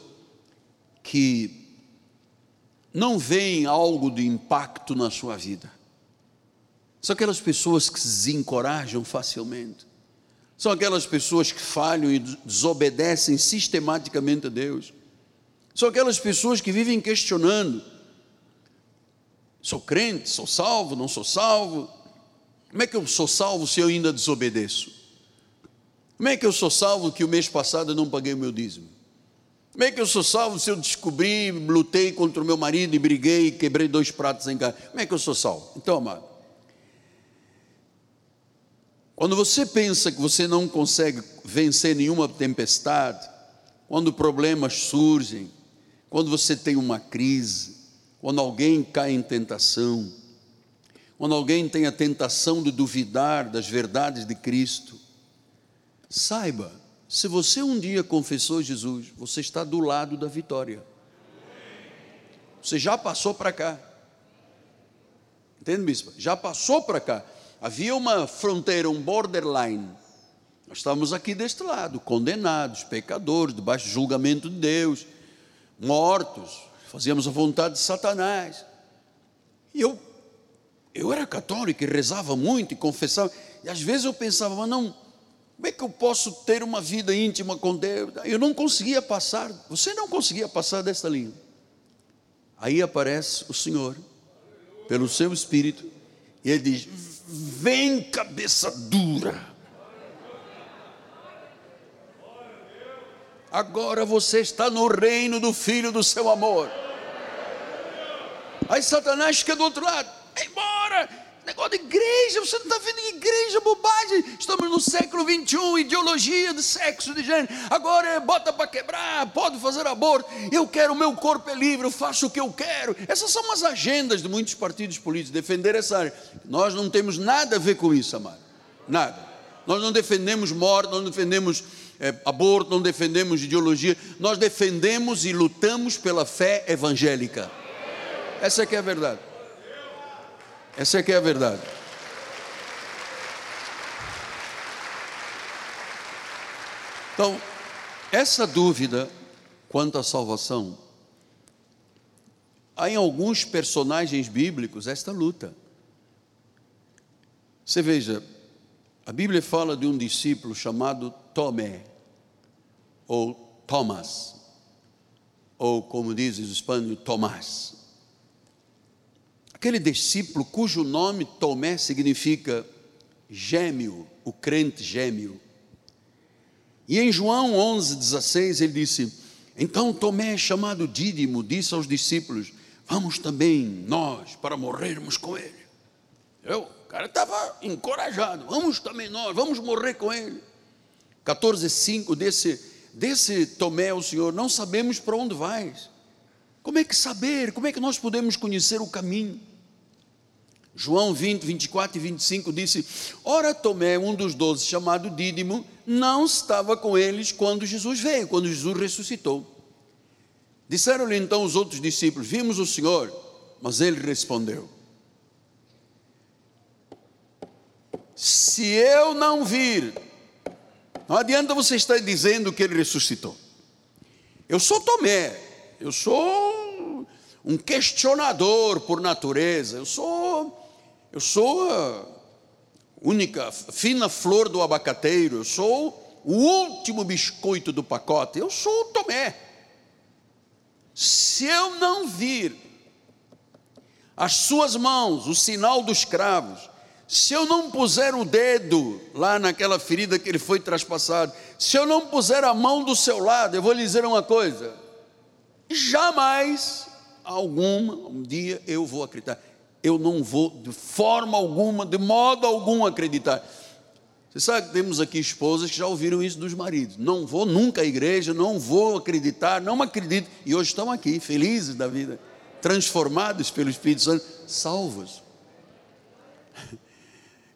que não veem algo de impacto na sua vida. São aquelas pessoas que se desencorajam facilmente. São aquelas pessoas que falham e desobedecem sistematicamente a Deus. São aquelas pessoas que vivem questionando: sou crente, sou salvo, não sou salvo? Como é que eu sou salvo se eu ainda desobedeço? Como é que eu sou salvo que o mês passado eu não paguei o meu dízimo? Como é que eu sou salvo se eu descobri, lutei contra o meu marido e briguei quebrei dois pratos em casa? Como é que eu sou salvo? Então, amado, quando você pensa que você não consegue vencer nenhuma tempestade, quando problemas surgem, quando você tem uma crise, quando alguém cai em tentação, quando alguém tem a tentação de duvidar das verdades de Cristo, saiba, se você um dia confessou Jesus, você está do lado da vitória. Você já passou para cá. Entende, bispo? Já passou para cá. Havia uma fronteira, um borderline. Nós estávamos aqui deste lado, condenados, pecadores, debaixo do julgamento de Deus, mortos, fazíamos a vontade de Satanás. E eu, eu era católico e rezava muito e confessava. E às vezes eu pensava, mas não, como é que eu posso ter uma vida íntima com Deus? Eu não conseguia passar, você não conseguia passar desta linha. Aí aparece o Senhor, pelo seu Espírito, e ele diz: Vem, cabeça dura. Agora você está no reino do Filho do seu amor. Aí Satanás fica do outro lado. Embora! Negócio de igreja, você não está vendo igreja, bobagem. Estamos no século 21, ideologia de sexo, de gênero. Agora é bota para quebrar, pode fazer aborto. Eu quero, meu corpo é livre, eu faço o que eu quero. Essas são as agendas de muitos partidos políticos, defender essa área. Nós não temos nada a ver com isso, amado. Nada. Nós não defendemos morte, nós não defendemos é, aborto, não defendemos ideologia. Nós defendemos e lutamos pela fé evangélica. Essa é que é a verdade. Essa é que é a verdade. Então, essa dúvida quanto à salvação, há em alguns personagens bíblicos esta luta. Você veja, a Bíblia fala de um discípulo chamado Tomé, ou Thomas, ou como dizem os espanhóis, Tomás aquele discípulo cujo nome Tomé significa gêmeo, o crente gêmeo. E em João 11, 16, ele disse: Então Tomé, chamado Dídimo, disse aos discípulos: Vamos também nós para morrermos com ele. Eu, o cara estava encorajado, vamos também nós, vamos morrer com ele. 14, 5 desse, desse Tomé, o Senhor, não sabemos para onde vais. Como é que saber? Como é que nós podemos conhecer o caminho? João 20, 24 e 25 disse: Ora, Tomé, um dos doze, chamado Dídimo, não estava com eles quando Jesus veio, quando Jesus ressuscitou. Disseram-lhe então os outros discípulos: Vimos o Senhor, mas ele respondeu: Se eu não vir, não adianta você estar dizendo que ele ressuscitou. Eu sou Tomé, eu sou um questionador por natureza, eu sou eu sou a única fina flor do abacateiro, eu sou o último biscoito do pacote, eu sou o Tomé. Se eu não vir as suas mãos, o sinal dos cravos, se eu não puser o dedo lá naquela ferida que ele foi traspassado, se eu não puser a mão do seu lado, eu vou lhe dizer uma coisa: jamais alguma um dia eu vou acreditar eu não vou de forma alguma, de modo algum acreditar. Você sabe que temos aqui esposas que já ouviram isso dos maridos. Não vou nunca à igreja, não vou acreditar, não acredito. E hoje estão aqui, felizes da vida, transformados pelo Espírito Santo, salvos.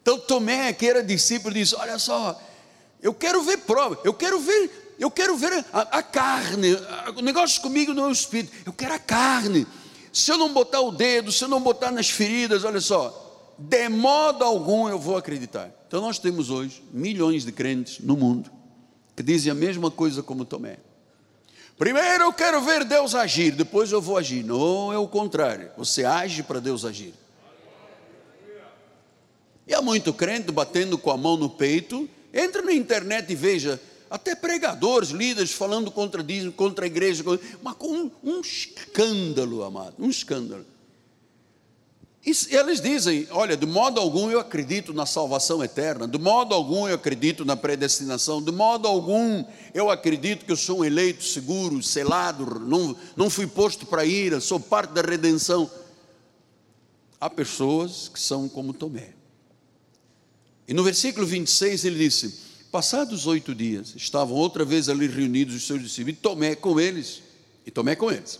Então Tomé, que era discípulo, disse: Olha só, eu quero ver prova, eu quero ver, eu quero ver a, a carne, o negócio comigo não é o espírito, eu quero a carne. Se eu não botar o dedo, se eu não botar nas feridas, olha só, de modo algum eu vou acreditar. Então nós temos hoje milhões de crentes no mundo que dizem a mesma coisa como Tomé. Primeiro eu quero ver Deus agir, depois eu vou agir. Não é o contrário. Você age para Deus agir. E há muito crente batendo com a mão no peito. Entra na internet e veja até pregadores, líderes falando contra, contra a igreja, mas com um, um escândalo, amado, um escândalo. E eles dizem: olha, de modo algum eu acredito na salvação eterna, de modo algum eu acredito na predestinação, de modo algum eu acredito que eu sou um eleito seguro, selado, não, não fui posto para ira, sou parte da redenção. Há pessoas que são como Tomé. E no versículo 26 ele disse: Passados oito dias, estavam outra vez ali reunidos os seus discípulos, e Tomé com eles, e Tomé com eles,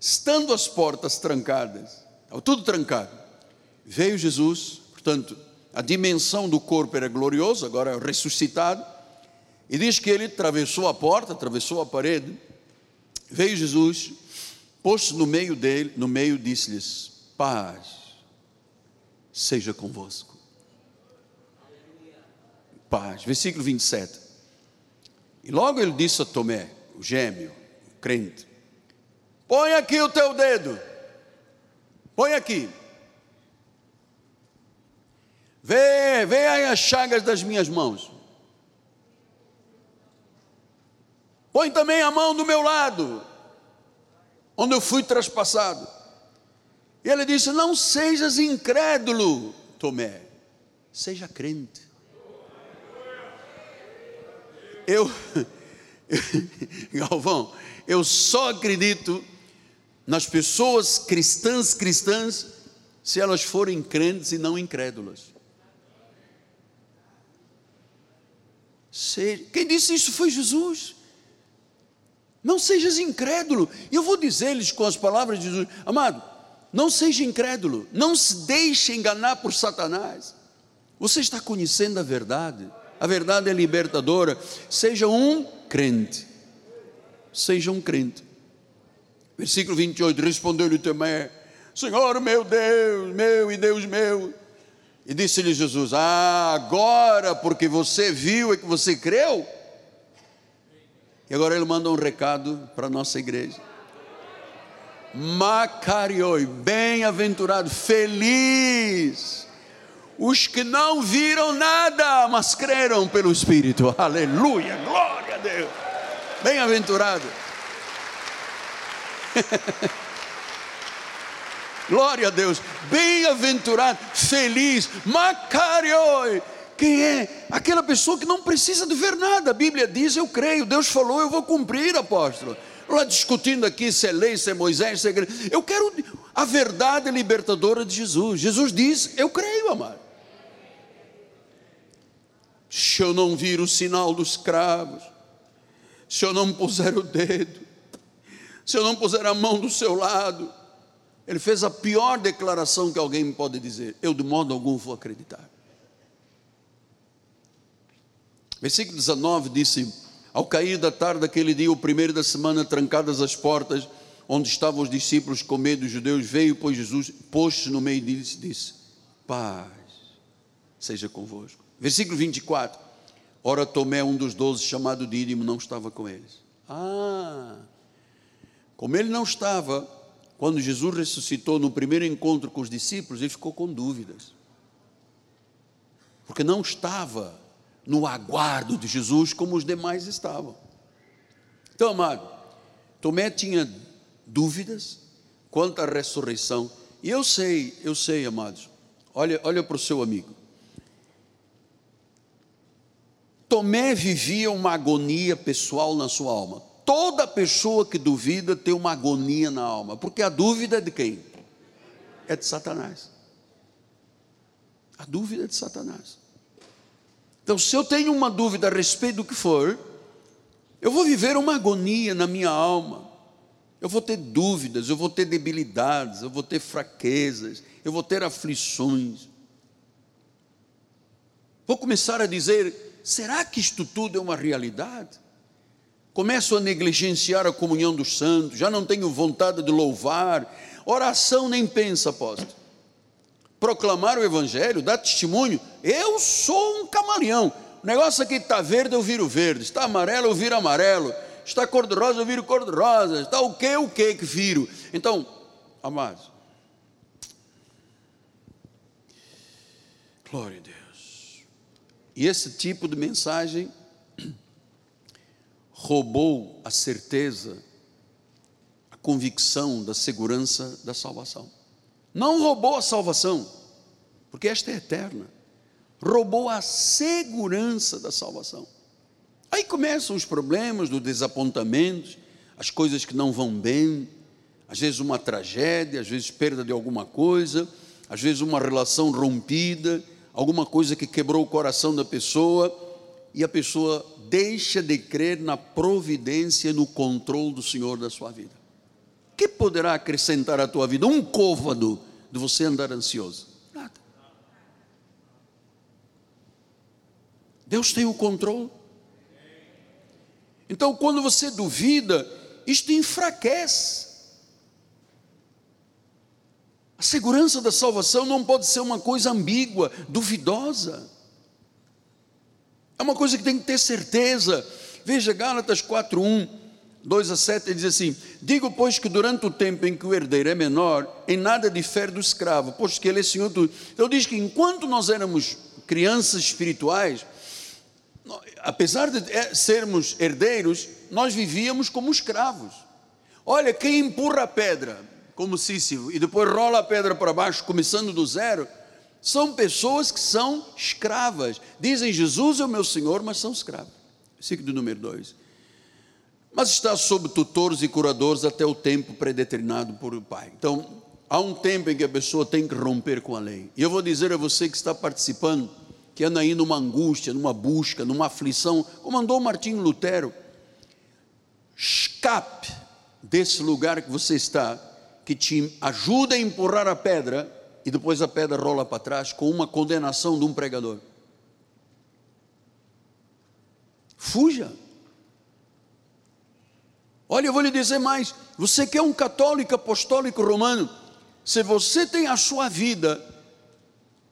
estando as portas trancadas, tudo trancado. Veio Jesus, portanto, a dimensão do corpo era gloriosa, agora é ressuscitado. E diz que ele atravessou a porta, atravessou a parede. Veio Jesus, pôs-se no meio dele, no meio disse-lhes: Paz seja convosco. Paz. Versículo 27. E logo ele disse a Tomé, o gêmeo, o crente: Põe aqui o teu dedo Põe aqui. Vê, vê aí as chagas das minhas mãos. Põe também a mão do meu lado, onde eu fui traspassado. E ele disse: Não sejas incrédulo, Tomé, seja crente. Eu, Galvão, eu só acredito nas pessoas cristãs cristãs se elas forem crentes e não incrédulas. Quem disse isso foi Jesus. Não sejas incrédulo. E eu vou dizer-lhes com as palavras de Jesus: Amado, não seja incrédulo, não se deixe enganar por Satanás. Você está conhecendo a verdade, a verdade é libertadora. Seja um crente. Seja um crente. Versículo 28, respondeu-lhe Tomé, Senhor meu Deus, meu e Deus meu. E disse-lhe Jesus: Ah, agora porque você viu é que você creu. E agora ele manda um recado para a nossa igreja. Macarioi, bem-aventurado, feliz, os que não viram nada, mas creram pelo Espírito. Aleluia, glória a Deus. Bem-aventurado. Glória a Deus, bem-aventurado, feliz, macarioi. Quem é? Aquela pessoa que não precisa de ver nada. A Bíblia diz: Eu creio, Deus falou, eu vou cumprir, apóstolo. Lá discutindo aqui se é lei, se é Moisés, se é igreja. Eu quero a verdade libertadora de Jesus. Jesus diz: Eu creio, amado. Se eu não vir o sinal dos cravos, se eu não puser o dedo, se eu não puser a mão do seu lado. Ele fez a pior declaração que alguém pode dizer: Eu de modo algum vou acreditar. Versículo 19 disse: Ao cair da tarde daquele dia, o primeiro da semana, trancadas as portas, onde estavam os discípulos com medo dos judeus, veio, pois Jesus, pôs-se no meio deles e disse: Paz seja convosco. Versículo 24: Ora, Tomé, um dos doze, chamado Dídimo, não estava com eles. Ah, como ele não estava, quando Jesus ressuscitou no primeiro encontro com os discípulos, ele ficou com dúvidas. Porque não estava no aguardo de Jesus como os demais estavam. Então, amado, Tomé tinha dúvidas quanto à ressurreição. E eu sei, eu sei, amados, olha, olha para o seu amigo. Tomé vivia uma agonia pessoal na sua alma. Toda pessoa que duvida tem uma agonia na alma, porque a dúvida é de quem? É de Satanás. A dúvida é de Satanás. Então, se eu tenho uma dúvida a respeito do que for, eu vou viver uma agonia na minha alma. Eu vou ter dúvidas, eu vou ter debilidades, eu vou ter fraquezas, eu vou ter aflições. Vou começar a dizer: será que isto tudo é uma realidade? começo a negligenciar a comunhão dos santos, já não tenho vontade de louvar, oração nem pensa, apóstolo. proclamar o Evangelho, dar testemunho. Eu sou um camaleão. O negócio aqui está verde, eu viro verde. Está amarelo, eu viro amarelo. Está cor-de-rosa, eu viro cor-de-rosa. Está o que, o que que viro. Então, amados, glória a Deus. E esse tipo de mensagem roubou a certeza, a convicção da segurança da salvação. Não roubou a salvação, porque esta é eterna. Roubou a segurança da salvação. Aí começam os problemas do desapontamento, as coisas que não vão bem, às vezes uma tragédia, às vezes perda de alguma coisa, às vezes uma relação rompida, alguma coisa que quebrou o coração da pessoa, e a pessoa deixa de crer na providência e no controle do Senhor da sua vida. Que poderá acrescentar à tua vida? Um côvado de você andar ansioso? Nada. Deus tem o controle. Então, quando você duvida, isto enfraquece. A segurança da salvação não pode ser uma coisa ambígua, duvidosa. É uma coisa que tem que ter certeza. Veja Gálatas 4:1, 2 a 7, ele diz assim: Digo, pois, que durante o tempo em que o herdeiro é menor, em nada difere do escravo, pois que ele é senhor tudo. Então diz que enquanto nós éramos crianças espirituais, apesar de é, sermos herdeiros, nós vivíamos como escravos. Olha, quem empurra a pedra, como Cícero, e depois rola a pedra para baixo, começando do zero, são pessoas que são escravas. Dizem Jesus é o meu Senhor, mas são escravos. Versículo número 2. Mas está sob tutores e curadores até o tempo predeterminado por o Pai. Então, há um tempo em que a pessoa tem que romper com a lei. E eu vou dizer a você que está participando, que anda aí numa angústia, numa busca, numa aflição, como andou Martinho Lutero, escape desse lugar que você está, que te ajuda a empurrar a pedra e depois a pedra rola para trás com uma condenação de um pregador. Fuja. Olha, eu vou lhe dizer mais: você que é um católico apostólico romano, se você tem a sua vida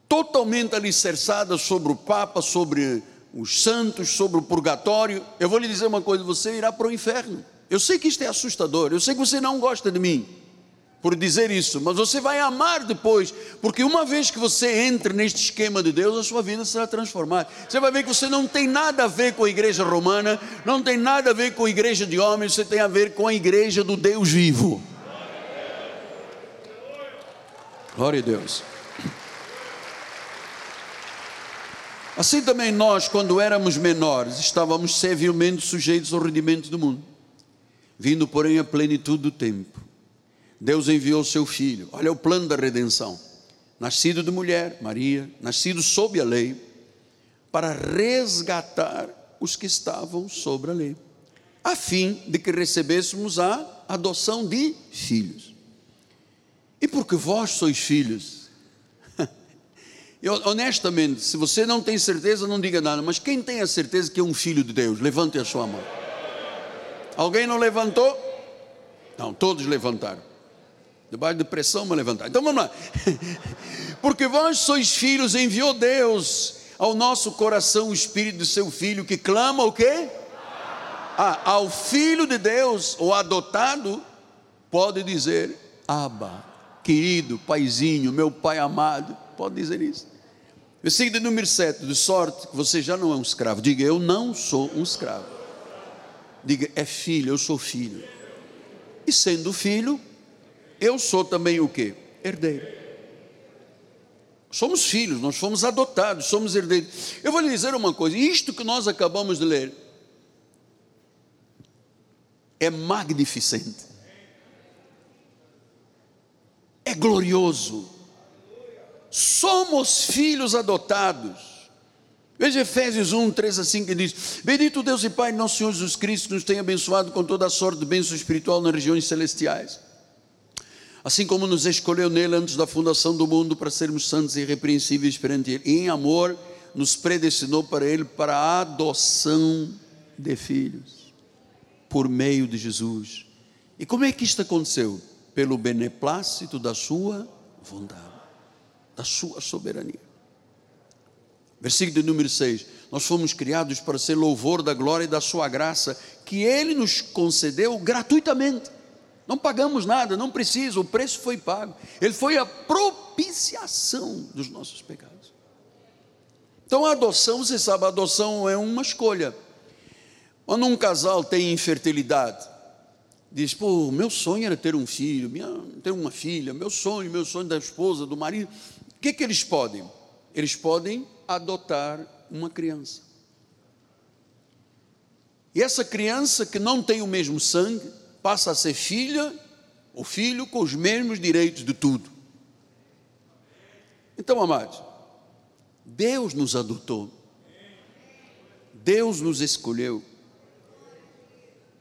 totalmente alicerçada sobre o Papa, sobre os santos, sobre o purgatório, eu vou lhe dizer uma coisa: você irá para o inferno. Eu sei que isto é assustador, eu sei que você não gosta de mim, por dizer isso, mas você vai amar depois, porque uma vez que você entre neste esquema de Deus, a sua vida será transformada. Você vai ver que você não tem nada a ver com a igreja romana, não tem nada a ver com a igreja de homens, você tem a ver com a igreja do Deus vivo. Glória a Deus. Assim também nós, quando éramos menores, estávamos servilmente sujeitos ao rendimento do mundo, vindo, porém, à plenitude do tempo Deus enviou seu filho. Olha o plano da redenção. Nascido de mulher, Maria, nascido sob a lei, para resgatar os que estavam sobre a lei, a fim de que recebêssemos a adoção de filhos. E porque vós sois filhos, eu, honestamente, se você não tem certeza, não diga nada, mas quem tem a certeza que é um filho de Deus, levante a sua mão. Alguém não levantou? Não, todos levantaram. Debaixo de pressão, mas levantar. Então vamos lá. Porque vós sois filhos, enviou Deus ao nosso coração o Espírito do seu Filho, que clama o quê? Ah, ao Filho de Deus, o adotado, pode dizer, Abba, querido, paizinho, meu pai amado, pode dizer isso. Versículo número 7, de sorte que você já não é um escravo. Diga, eu não sou um escravo. Diga, é filho, eu sou filho. E sendo filho, eu sou também o que? Herdeiro. Somos filhos, nós fomos adotados, somos herdeiros. Eu vou lhe dizer uma coisa: isto que nós acabamos de ler é magnificente, é glorioso. Somos filhos adotados. Veja Efésios 1, 3 a 5 que diz: Bendito Deus e Pai, nosso Senhor Jesus Cristo, que nos tem abençoado com toda a sorte de bênção espiritual nas regiões celestiais assim como nos escolheu nele antes da fundação do mundo para sermos santos e irrepreensíveis perante ele, em amor nos predestinou para ele para a adoção de filhos, por meio de Jesus. E como é que isto aconteceu? Pelo beneplácito da sua vontade. da sua soberania. Versículo número 6. Nós fomos criados para ser louvor da glória e da sua graça, que ele nos concedeu gratuitamente. Não pagamos nada, não precisa, o preço foi pago. Ele foi a propiciação dos nossos pecados. Então a adoção, você sabe, a adoção é uma escolha. Quando um casal tem infertilidade, diz: pô, meu sonho era ter um filho, minha, ter uma filha, meu sonho, meu sonho da esposa, do marido. O que, que eles podem? Eles podem adotar uma criança. E essa criança que não tem o mesmo sangue, passa a ser filha ou filho com os mesmos direitos de tudo. Então, amados, Deus nos adotou, Deus nos escolheu,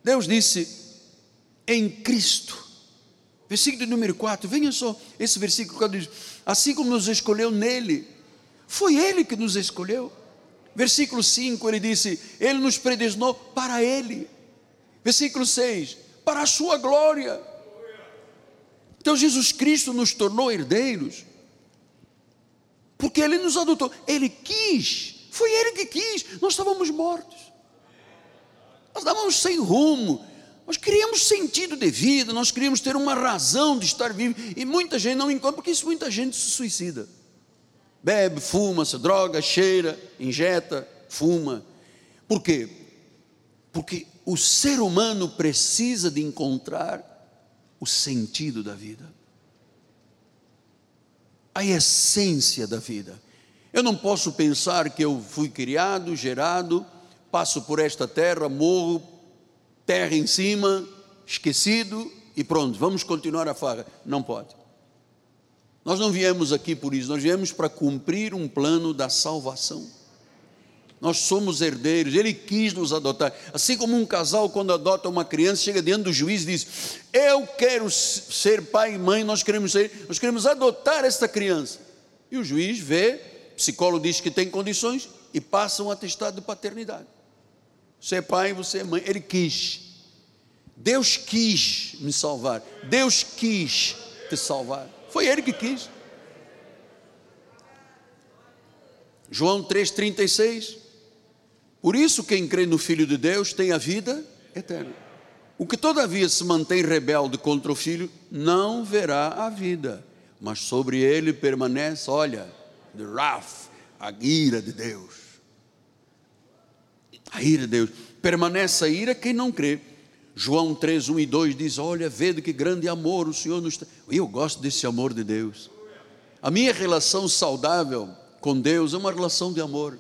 Deus disse em Cristo, versículo número 4, venha só, esse versículo 4 diz: assim como nos escolheu nele, foi Ele que nos escolheu. Versículo 5 ele disse: Ele nos predestinou para Ele. Versículo 6: Para a Sua glória. Então Jesus Cristo nos tornou herdeiros, porque Ele nos adotou, Ele quis, foi Ele que quis, nós estávamos mortos. Nós estávamos sem rumo, nós queríamos sentido de vida, nós queríamos ter uma razão de estar vivo, e muita gente não encontra, porque isso muita gente se suicida. Bebe, fuma, se droga, cheira, injeta, fuma. Por quê? Porque o ser humano precisa de encontrar o sentido da vida, a essência da vida. Eu não posso pensar que eu fui criado, gerado, passo por esta terra, morro, terra em cima, esquecido e pronto, vamos continuar a farra. Não pode. Nós não viemos aqui por isso, nós viemos para cumprir um plano da salvação. Nós somos herdeiros, Ele quis nos adotar. Assim como um casal, quando adota uma criança, chega diante do juiz e diz: Eu quero ser pai e mãe, nós queremos ser, nós queremos adotar esta criança. E o juiz vê, o psicólogo diz que tem condições e passa um atestado de paternidade. Você é pai, você é mãe. Ele quis. Deus quis me salvar. Deus quis te salvar. Foi Ele que quis. João 3,36. Por isso, quem crê no Filho de Deus tem a vida eterna. O que todavia se mantém rebelde contra o Filho não verá a vida, mas sobre ele permanece, olha, the wrath, a ira de Deus. A ira de Deus. Permanece a ira quem não crê. João 3, 1 e 2 diz: Olha, vede que grande amor o Senhor nos tem. Eu gosto desse amor de Deus. A minha relação saudável com Deus é uma relação de amor.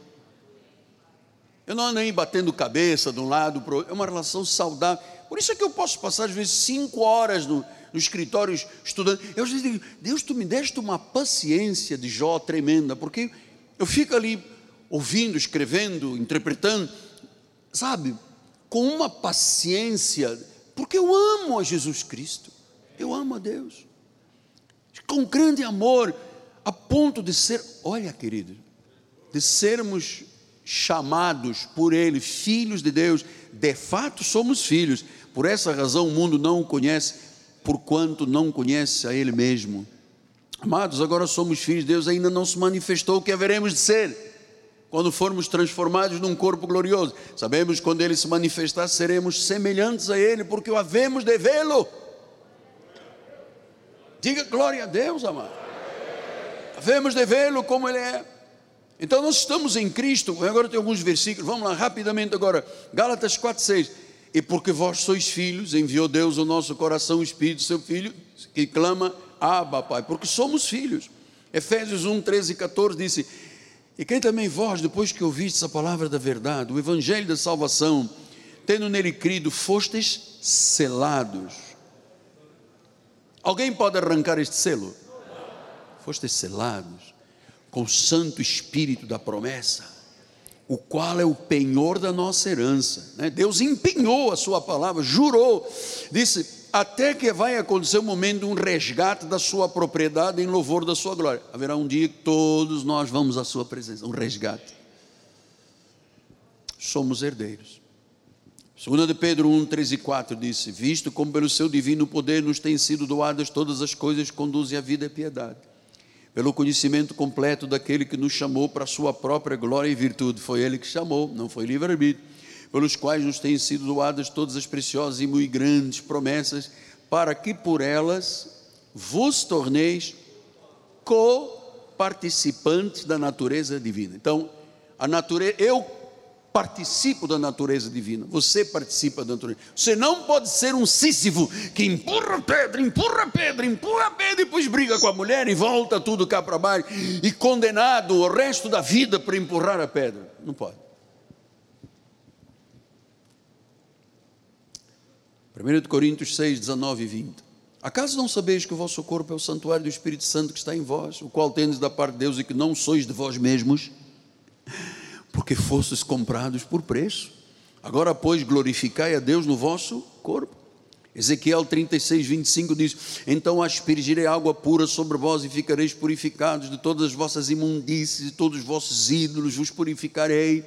Eu não ando nem batendo cabeça de um lado para o outro, é uma relação saudável. Por isso é que eu posso passar, às vezes, cinco horas no, no escritório estudando. Eu às vezes digo, Deus, tu me deste uma paciência de Jó tremenda, porque eu fico ali ouvindo, escrevendo, interpretando sabe, com uma paciência, porque eu amo a Jesus Cristo, eu amo a Deus, com grande amor, a ponto de ser, olha querido, de sermos chamados por Ele filhos de Deus, de fato somos filhos, por essa razão o mundo não o conhece, porquanto não conhece a Ele mesmo. Amados, agora somos filhos de Deus, ainda não se manifestou o que haveremos de ser quando formos transformados num corpo glorioso. Sabemos quando ele se manifestar, seremos semelhantes a ele, porque o havemos de vê-lo. Diga glória a Deus, amado. Havemos de vê-lo como ele é. Então nós estamos em Cristo. Agora tem alguns versículos. Vamos lá rapidamente agora. Gálatas 4:6. E porque vós sois filhos, enviou Deus ao nosso coração o Espírito, seu Filho, que clama: Abba, Pai, porque somos filhos. Efésios 1, 13 e 14 disse: e quem também vós, depois que ouvistes a palavra da verdade, o evangelho da salvação, tendo nele crido, fostes selados. Alguém pode arrancar este selo? Fostes selados com o Santo Espírito da promessa, o qual é o penhor da nossa herança. Né? Deus empenhou a sua palavra, jurou, disse: até que vai acontecer o momento de um resgate da sua propriedade em louvor da sua glória. Haverá um dia que todos nós vamos à sua presença, um resgate. Somos herdeiros. 2 de Pedro 1, 3 e 4 disse: Visto como pelo seu divino poder nos têm sido doadas todas as coisas conduzem à vida e piedade, pelo conhecimento completo daquele que nos chamou para a sua própria glória e virtude. Foi ele que chamou, não foi livre-arbítrio, pelos quais nos têm sido doadas todas as preciosas e muito grandes promessas, para que por elas vos torneis co-participantes da natureza divina. Então, a natureza, eu participo da natureza divina, você participa da natureza. Você não pode ser um Sísifo que empurra pedra, empurra pedra, empurra pedra e depois briga com a mulher e volta tudo cá para baixo e condenado o resto da vida para empurrar a pedra. Não pode. 1 Coríntios 6, 19 e 20. Acaso não sabeis que o vosso corpo é o santuário do Espírito Santo que está em vós, o qual tendes da parte de Deus e que não sois de vós mesmos? Porque fostes comprados por preço. Agora, pois, glorificai a Deus no vosso corpo. Ezequiel 36, 25 diz: Então aspergirei água pura sobre vós e ficareis purificados de todas as vossas imundícies e todos os vossos ídolos, vos purificarei,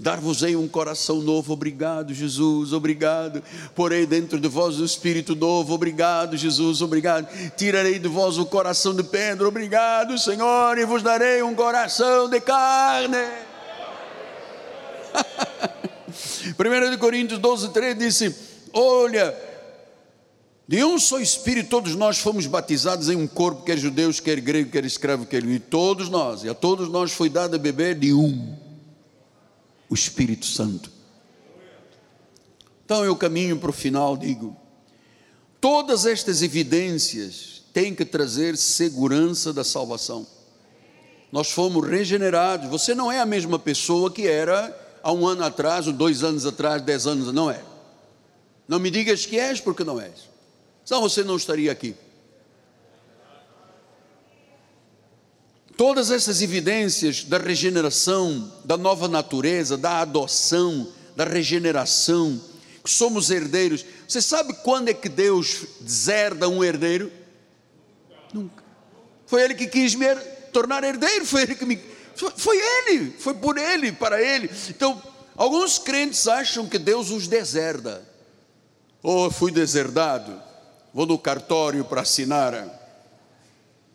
dar-vos-ei um coração novo, obrigado, Jesus, obrigado. Porei dentro de vós o espírito novo, obrigado, Jesus, obrigado. Tirarei de vós o coração de pedra, obrigado, Senhor, e vos darei um coração de carne. 1 Coríntios 12, 3 disse: Olha, de um só Espírito todos nós fomos batizados em um corpo, quer judeus, quer grego, quer escravo, quer livre, todos nós, e a todos nós foi dado a beber de um, o Espírito Santo. Então eu caminho para o final, digo, todas estas evidências têm que trazer segurança da salvação. Nós fomos regenerados, você não é a mesma pessoa que era há um ano atrás, ou dois anos atrás, dez anos, não é. Não me digas que és, porque não és. Senão você não estaria aqui. Todas essas evidências da regeneração, da nova natureza, da adoção, da regeneração, que somos herdeiros. Você sabe quando é que Deus deserda um herdeiro? Nunca. Foi Ele que quis me tornar herdeiro, foi Ele que me foi ele, foi por ele, para ele. Então, alguns crentes acham que Deus os deserda. Oh, fui deserdado, vou no cartório para assinar.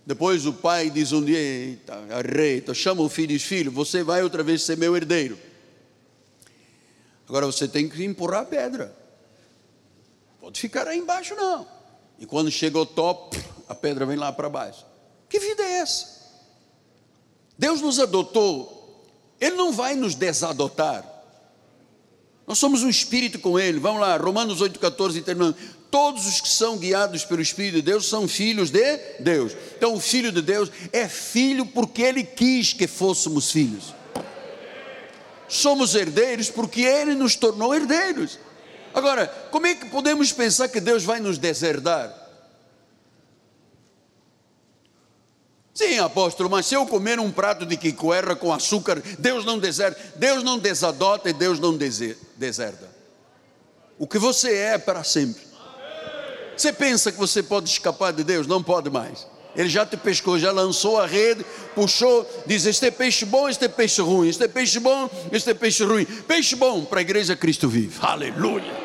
Depois o pai diz um dia, eita, arreita, chama o filho e diz, filho, você vai outra vez ser meu herdeiro. Agora você tem que empurrar a pedra. Pode ficar aí embaixo não. E quando chega ao top, a pedra vem lá para baixo. Que vida é essa? Deus nos adotou, Ele não vai nos desadotar. Nós somos um espírito com Ele. Vamos lá, Romanos 8,14 terminando. Todos os que são guiados pelo Espírito de Deus são filhos de Deus. Então, o filho de Deus é filho porque Ele quis que fôssemos filhos. Somos herdeiros porque Ele nos tornou herdeiros. Agora, como é que podemos pensar que Deus vai nos deserdar? Sim, apóstolo, mas se eu comer um prato de quicoerra com açúcar, Deus não deserta, Deus não desadota e Deus não deserta. O que você é para sempre. Você pensa que você pode escapar de Deus? Não pode mais. Ele já te pescou, já lançou a rede, puxou, diz: Este é peixe bom, este é peixe ruim, este é peixe bom, este é peixe ruim. Peixe bom para a igreja Cristo vive. Aleluia.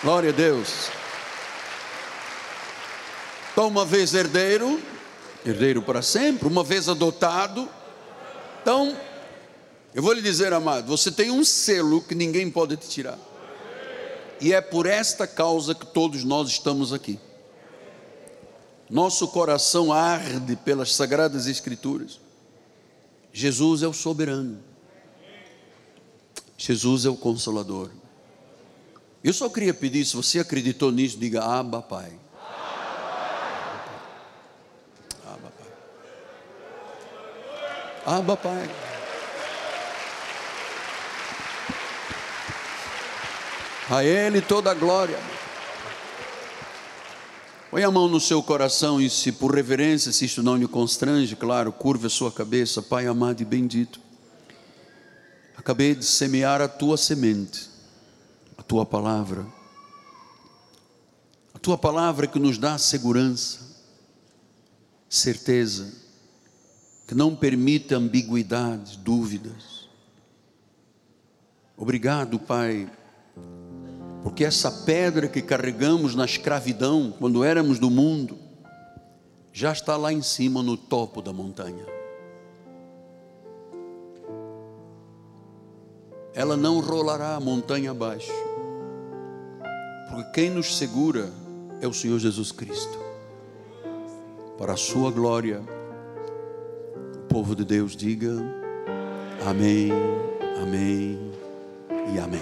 Glória a Deus. Então, uma vez herdeiro, herdeiro para sempre, uma vez adotado. Então, eu vou lhe dizer, amado, você tem um selo que ninguém pode te tirar. E é por esta causa que todos nós estamos aqui. Nosso coração arde pelas sagradas escrituras. Jesus é o soberano. Jesus é o consolador. Eu só queria pedir, se você acreditou nisso, diga Abba, Pai. Abba, Pai. A Ele toda a glória. Põe a mão no seu coração e, se por reverência, se isto não lhe constrange, claro, curva a sua cabeça, Pai amado e bendito. Acabei de semear a tua semente, a tua palavra. A tua palavra que nos dá segurança, certeza que não permita ambiguidades, dúvidas. Obrigado, Pai, porque essa pedra que carregamos na escravidão, quando éramos do mundo, já está lá em cima, no topo da montanha. Ela não rolará montanha abaixo, porque quem nos segura é o Senhor Jesus Cristo. Para a Sua glória, povo de Deus diga: Amém, Amém e Amém.